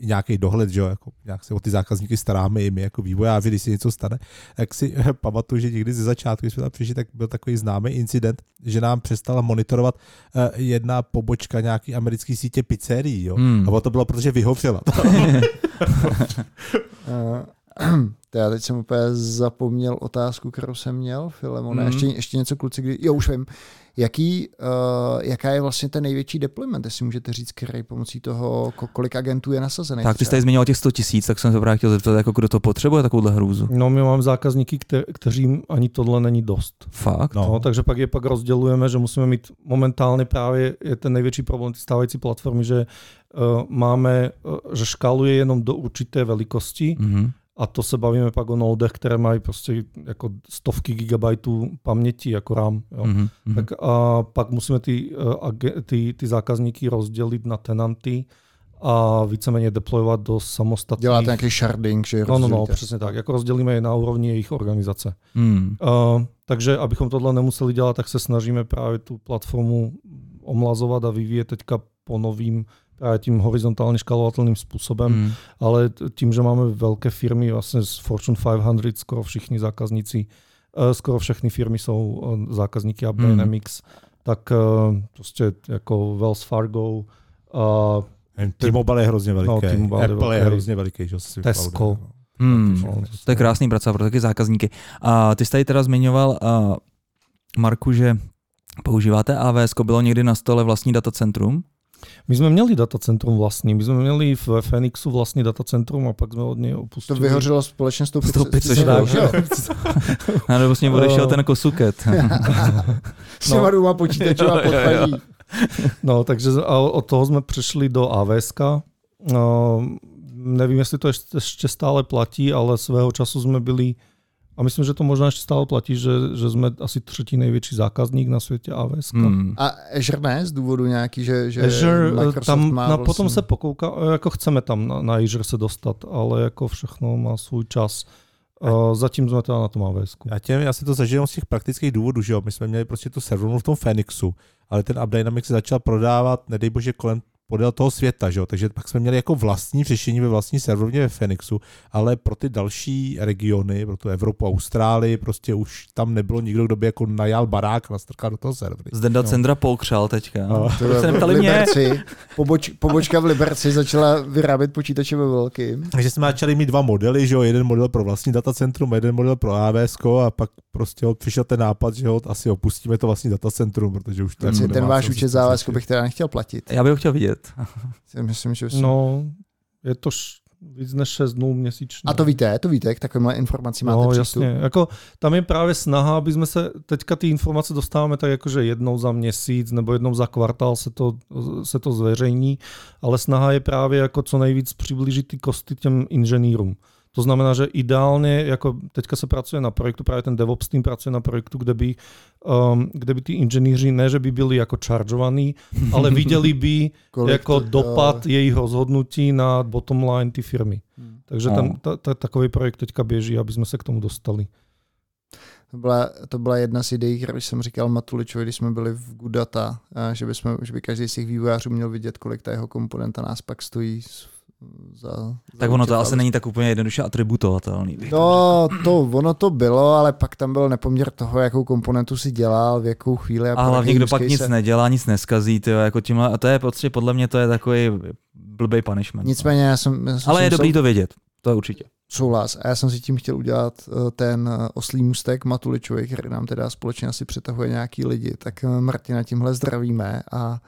nějaký dohled, že jo, jako nějak se o ty zákazníky staráme i my jako vývojáři, když se něco stane. Jak si pamatuju, že někdy ze začátku, když jsme tam přišli, tak byl takový známý incident, že nám přestala monitorovat uh, jedna pobočka nějaký americký sítě pizzerií, jo. Hmm. A to bylo, protože vyhovřela. To já teď jsem úplně zapomněl otázku, kterou jsem měl, Filemone. Mm. Ještě, ještě něco kluci, kdy, jo už vím. Jaký, uh, jaká je vlastně ten největší deployment, jestli můžete říct, který pomocí toho, kolik agentů je nasazený? Tak, ty jste zmínil těch 100 tisíc, tak jsem se právě chtěl zeptat, jako kdo to potřebuje, takovouhle hrůzu. No, my máme zákazníky, kte- kteří ani tohle není dost. Fakt? No. no. takže pak je pak rozdělujeme, že musíme mít momentálně právě je ten největší problém ty stávající platformy, že uh, máme, uh, že škáluje jenom do určité velikosti, mm-hmm a to se bavíme pak o nodech, které mají prostě jako stovky gigabajtů paměti jako RAM. Jo. Mhm, mhm. Tak a pak musíme ty, eh, ty, ty zákazníky rozdělit na tenanty a víceméně deployovat do samostatných... Děláte nějaký sharding, že No, no, no, rozdělíte. přesně tak. Jako rozdělíme je na úrovni jejich organizace. Hmm. Uh, takže abychom tohle nemuseli dělat, tak se snažíme právě tu platformu omlazovat a vyvíjet teďka po novým tím horizontálně škálovatelným způsobem, Hmm. ale tím, že máme velké firmy, vlastně z Fortune 500 skoro všichni zákazníci, eh, skoro všechny firmy jsou eh, zákazníky App Hmm. Dynamics, tak eh, prostě jako Wells Fargo, eh, T-Mobile je hrozně veliký. No, T-Mobile je Apple je velký. hrozně veliký. Že, si Tesco. no. Hmm. no, To je krásný pracovat pro taky zákazníky. A ty jsi tady teda zmiňoval, uh, Marku, že používáte AWS, bylo někdy na stole vlastní datacentrum? My jsme měli datacentrum vlastní, my jsme měli v Phoenixu vlastní datacentrum a pak jsme od něj To opustili. vyhořelo společně s tou S tou pizzou. pizzou, že jo? A nebo s ním odešel Eh. ten kosuket. S těma dvěma jo. podpadí. No, takže od toho jsme přešli do AWS. No, nevím, jestli to ještě stále platí, ale svého času jsme byli, a myslím, že to možná ještě stále platí, že, že jsme asi třetí největší zákazník na světě AWS. Hmm. A Azure ne, z důvodu nějaký, že, že Azure, eh, Microsoft tam má na, vlastně... potom se pokouká, jako chceme tam na, na Azure se dostat, ale jako všechno má svůj čas. Uh, zatím jsme teda na tom AWS. Já, tě, já si to zažívám z těch praktických důvodů, že jo. My jsme měli prostě tu servernu v tom Phoenixu, ale ten AppDynamics se začal prodávat, nedej bože, kolem podél toho světa, že jo? takže pak jsme měli jako vlastní řešení ve vlastní serverovně ve Phoenixu, ale pro ty další regiony, pro tu Evropu, Austrálii, prostě už tam nebylo nikdo, kdo by jako najal barák a nastrkal do toho servery. Zdenda No. Cendra polkřál teďka. No. To se v neptali mě? Liberci, poboč, pobočka v Liberci začala vyrábět počítače ve velkým. Takže jsme začali mít dva modely, že jo, jeden model pro vlastní datacentrum, jeden model pro AWS a pak prostě přišel ten nápad, že jo, asi opustíme to vlastní datacentrum, protože už to Ten, ten váš účet závazku bych teda nechtěl platit. Já bych ho chtěl vidět. Si Myslím, že No, je to š, víc než 6 dnů měsíčně. A to víte, to víte, k takovémhle informaci máte no, přístup. jasně. Jako, tam je právě snaha, aby jsme se, teďka ty informace dostáváme tak jako, že jednou za měsíc nebo jednou za kvartál se to, se to zveřejní, ale snaha je právě jako co nejvíc přiblížit ty kosty těm inženýrům. To znamená, že ideálně, jako teďka se pracuje na projektu, právě ten DevOps tým pracuje na projektu, kde by, um, kde by ty inženýři ne, že by byli jako chargeovaní, ale viděli by Kolik jako to- dopad jejich rozhodnutí na bottom line ty firmy. Hmm. Takže No. ten, ta, ta, takový projekt teďka běží, aby jsme se k tomu dostali. To byla, to byla jedna z ideí, kterou jsem říkal Matuličovi, když jsme byli v Gudata, a že, bychom, že by každý z těch vývojářů měl vidět, kolik ta jeho komponenta nás pak stojí s- za... Tak za ono to asi a- není tak úplně jednoduše atributovatelný. No, to, ono to bylo, ale pak tam byl nepoměr toho, jakou komponentu si dělal, v jakou chvíli. A pro hlavně, jaký kdo pak nic case. nedělá, nic neskazí, tyjo, jako tímhle, a to je prostě podle mě to je takový blbý punishment. Nicméně já jsem, já jsem Ale je dobrý to vědět, to je určitě. Souhlas. A já jsem si tím chtěl udělat eh, ten eh, oslý můstek Matuličovi, který nám teda společně asi přetahuje nějaký lidi. Tak eh, Martina tímhle zdravíme a,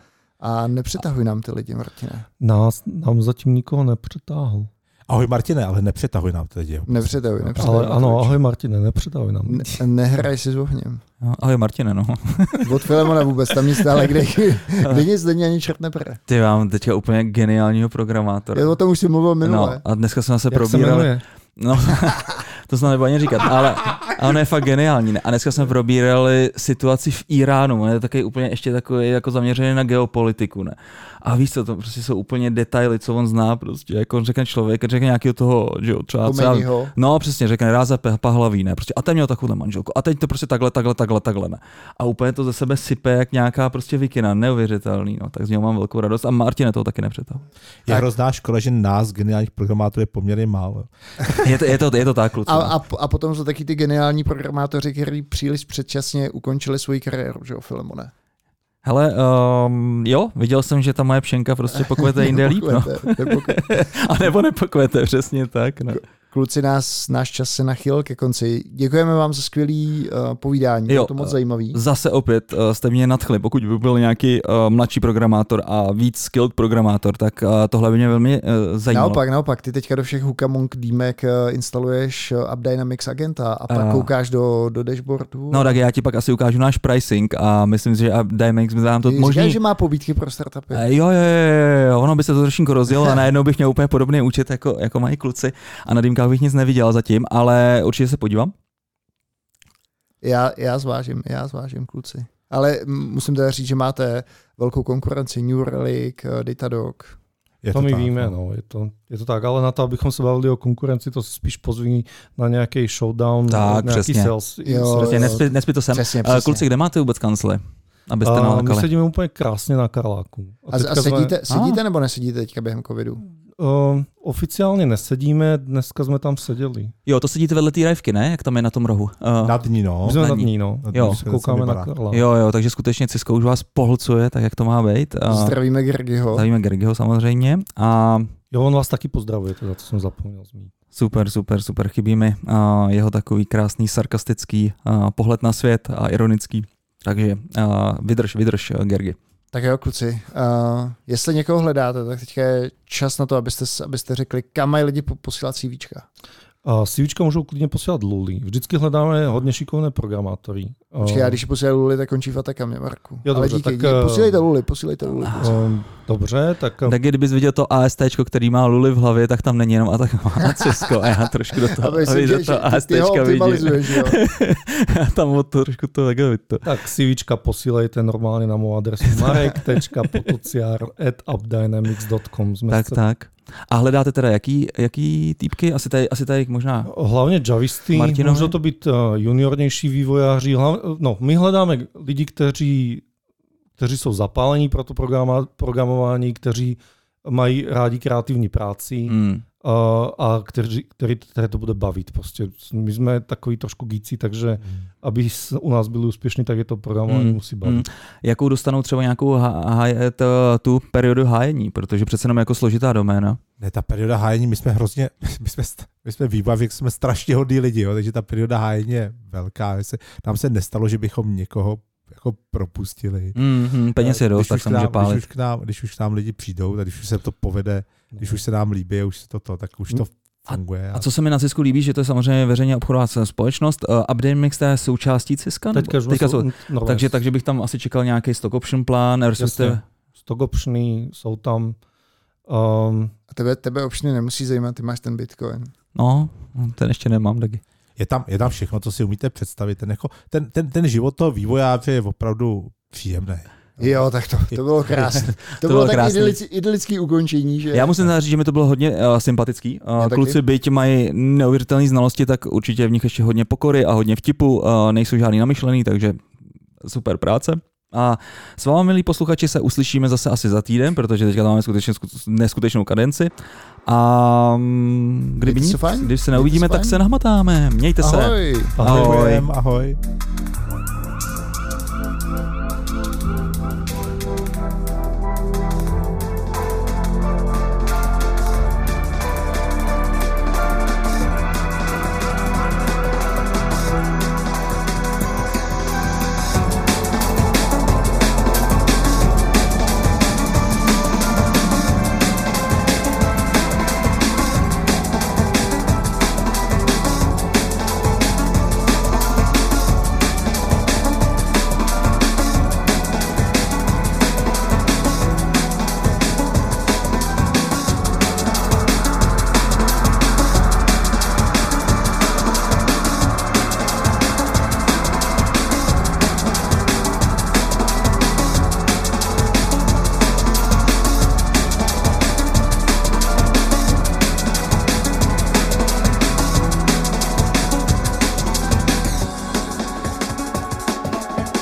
a nepřetahuj nám ty lidi, Martine. Nás, nám zatím nikoho nepřetáhl. Ahoj Martine, ale nepřetahuj nám teď. jo. Nepřetahuj, nepřetahuj. Ale ano, ahoj Martine, nepřetáhuj nám. Ne, nehraj si s ohněm. No, ahoj Martine, no. Od Filemona vůbec, tam nic dále, kde, kde nic není ani čert nepere. Ty mám teďka úplně geniálního programátora. Já o tom už si mluvil No, minule. a dneska jsme se Jak se probírali. jmenuje? No, to jsem nebudu ani říkat, ale a ono je fakt geniální. Ne? A dneska jsme probírali situaci v Iránu, on je takový úplně ještě takový jako zaměřený na geopolitiku, ne? A víš co, to prostě jsou úplně detaily, co on zná, prostě, jako on řekne člověk, řekne nějakého toho, že jo, třeba, třeba. No, přesně, řekne Ráza Pahlaví, ne? Prostě, a ten měl takovou manželku. A teď to prostě takhle, takhle, takhle, takhle, ne? A úplně to ze sebe sype jak nějaká prostě vikina, neuvěřitelný, no. Tak z něho mám velkou radost a Martin toho taky nepřetal. Je hrozná škoda, že nás, geniálních programátorů, je poměrně málo. Je to, je to, je to tak, kluci. A, a, a potom jsou taky ty geniální programátoři, kteří příliš předčasně ukončili svoji kariéru, že jo, Filemone. Hele, um, jo, viděl jsem, že ta moje pšenka prostě pokvete jinde líp, no. A nebo nepokvete, přesně tak, no. Kluci, nás, náš čas se nachyl ke konci. Děkujeme vám za skvělý uh, povídání, Jo, bylo to moc eh, zajímavý. Zase opět uh, jste mě nadchli, pokud by byl nějaký uh, mladší programátor a víc skilled programátor, tak uh, tohle by mě velmi uh, zajímalo. Naopak, naopak, ty teďka do všech Hukamong dýmek uh, instaluješ uh, AppDynamics agenta a pak A- koukáš do, do dashboardu. No tak já ti pak asi ukážu náš pricing a myslím si, že Dynamics mi nám to možný... Říkáš, že má pobídky pro startupy. Eh, Jo, jo, jo, jo, ono by se to trošku rozjelo a najednou bych měl úplně podobný účet, jako, jako mají kluci a na stránkách bych nic neviděl zatím, ale určitě se podívám. Já, já zvážím, já zvážím, kluci. Ale musím teda říct, že máte velkou konkurenci New Relic, eh, Datadog. Je to, to my tak, víme, no. no. Je, to, je to tak, ale na to, abychom se bavili o konkurenci, to spíš pozví na nějaký showdown, tak, nějaký přesně. sales. Jo, přesně, nespí, nespí to sem. Přesně, přesně. Kluci, kde máte vůbec kancle? Abyste a my sedíme úplně krásně na Karláku. A, a, a sedíte, jsme... sedíte nebo nesedíte teďka během covidu? Uh, oficiálně nesedíme, dneska jsme tam seděli. Jo, to sedíte vedle té rajvky, ne? Jak tam je na tom rohu? Uh, nad ní, no. My jsme nad ní, no. Nad ní, jo. Koukáme na Karla. Jo, jo, takže skutečně Cisco už vás pohlcuje, tak jak to má být. Uh, zdravíme Gergiho. Zdravíme Gergiho samozřejmě. A... Jo, on vás taky pozdravuje, teda, to jsem zapomněl zmínit. Super, super, super. Chybí mi uh, jeho takový krásný, sarkastický uh, pohled na svět a ironický. Takže uh, vydrž, vydrž, uh, Gergi. Tak jo, kluci, uh, jestli někoho hledáte, tak teďka je čas na to, abyste, abyste řekli, kam mají lidi posílat CVčka. Uh, CVčka můžou klidně posílat Luli. Vždycky hledáme hodně šikovné programátory. Počkej, já když posílají Luli, tak končí Fataka mě, Marku. Jo, dobře, Ale díky, tak, díky, posílejte Luli, posílejte Luli. Uh, dobře, tak... Tak kdybys viděl to AST, který má Luli v hlavě, tak tam není jenom a tak má Cisco a já trošku do toho, myslím, že, to AST vidím. jo? já tam od toho trošku to tak to. Tak CVčka posílejte normálně na mou adresu marek.potociar at updynamics.com. Tak, tak. A hledáte teda jaký, jaký týpky? Asi tady, asi tady možná... Hlavně javisty, Martinovi? můžou to být uh, juniornější vývojáři. Hlavně, no, my hledáme lidi, kteří, kteří jsou zapálení pro to programování, kteří mají rádi kreativní práci. Hmm a, a kteří, který, které to bude bavit. Prostě my jsme takový trošku gíci, takže mm. aby u nás byli úspěšní, tak je to programování mm. musí bavit. Mm. Jakou dostanou třeba nějakou haj, to, tu periodu hájení, protože přece jenom jako složitá doména. Ne, ta perioda hájení, my jsme hrozně, my jsme, my jsme výbaví, jsme strašně hodní lidi, jo, takže ta perioda hájení je velká. Nám se nestalo, že bychom někoho jako propustili. Mm-hmm, peněz je dost, tak se může pálit. Když už, k nám, když už k nám lidi přijdou, tak když už se to povede, když už se nám líbí, už se to, to tak už to funguje. A, a co se mi na Cisku líbí, že to je samozřejmě veřejně obchodová společnost. Uh, Update Mix je součástí Ciska? Teďka, teďka jsou, no, takže, takže bych tam asi čekal nějaký stock option plán, respektive... Stock optiony jsou tam. Um, a tebe, tebe optiony nemusí zajímat, ty máš ten Bitcoin. No, ten ještě nemám taky je tam, je tam všechno, co si umíte představit. Ten, jako, ten, ten, ten život toho vývojáře je opravdu příjemný. Jo, tak to, to bylo krásné. To, to bylo, bylo tak idylický, idylický ukončení. Že... Já musím říct, že mi to bylo hodně uh, sympatický. Uh, kluci, byť mají neuvěřitelné znalosti, tak určitě v nich ještě hodně pokory a hodně vtipu. Uh, nejsou žádný namyšlený, takže super práce. A s vámi, milí posluchači, se uslyšíme zase asi za týden, protože teďka tam máme skutečně neskutečnou kadenci. A mm, kdyby nic, když se neuvidíme, tak se nahmatáme. Mějte ahoj. se. Ahoj. Ahoj. ahoj.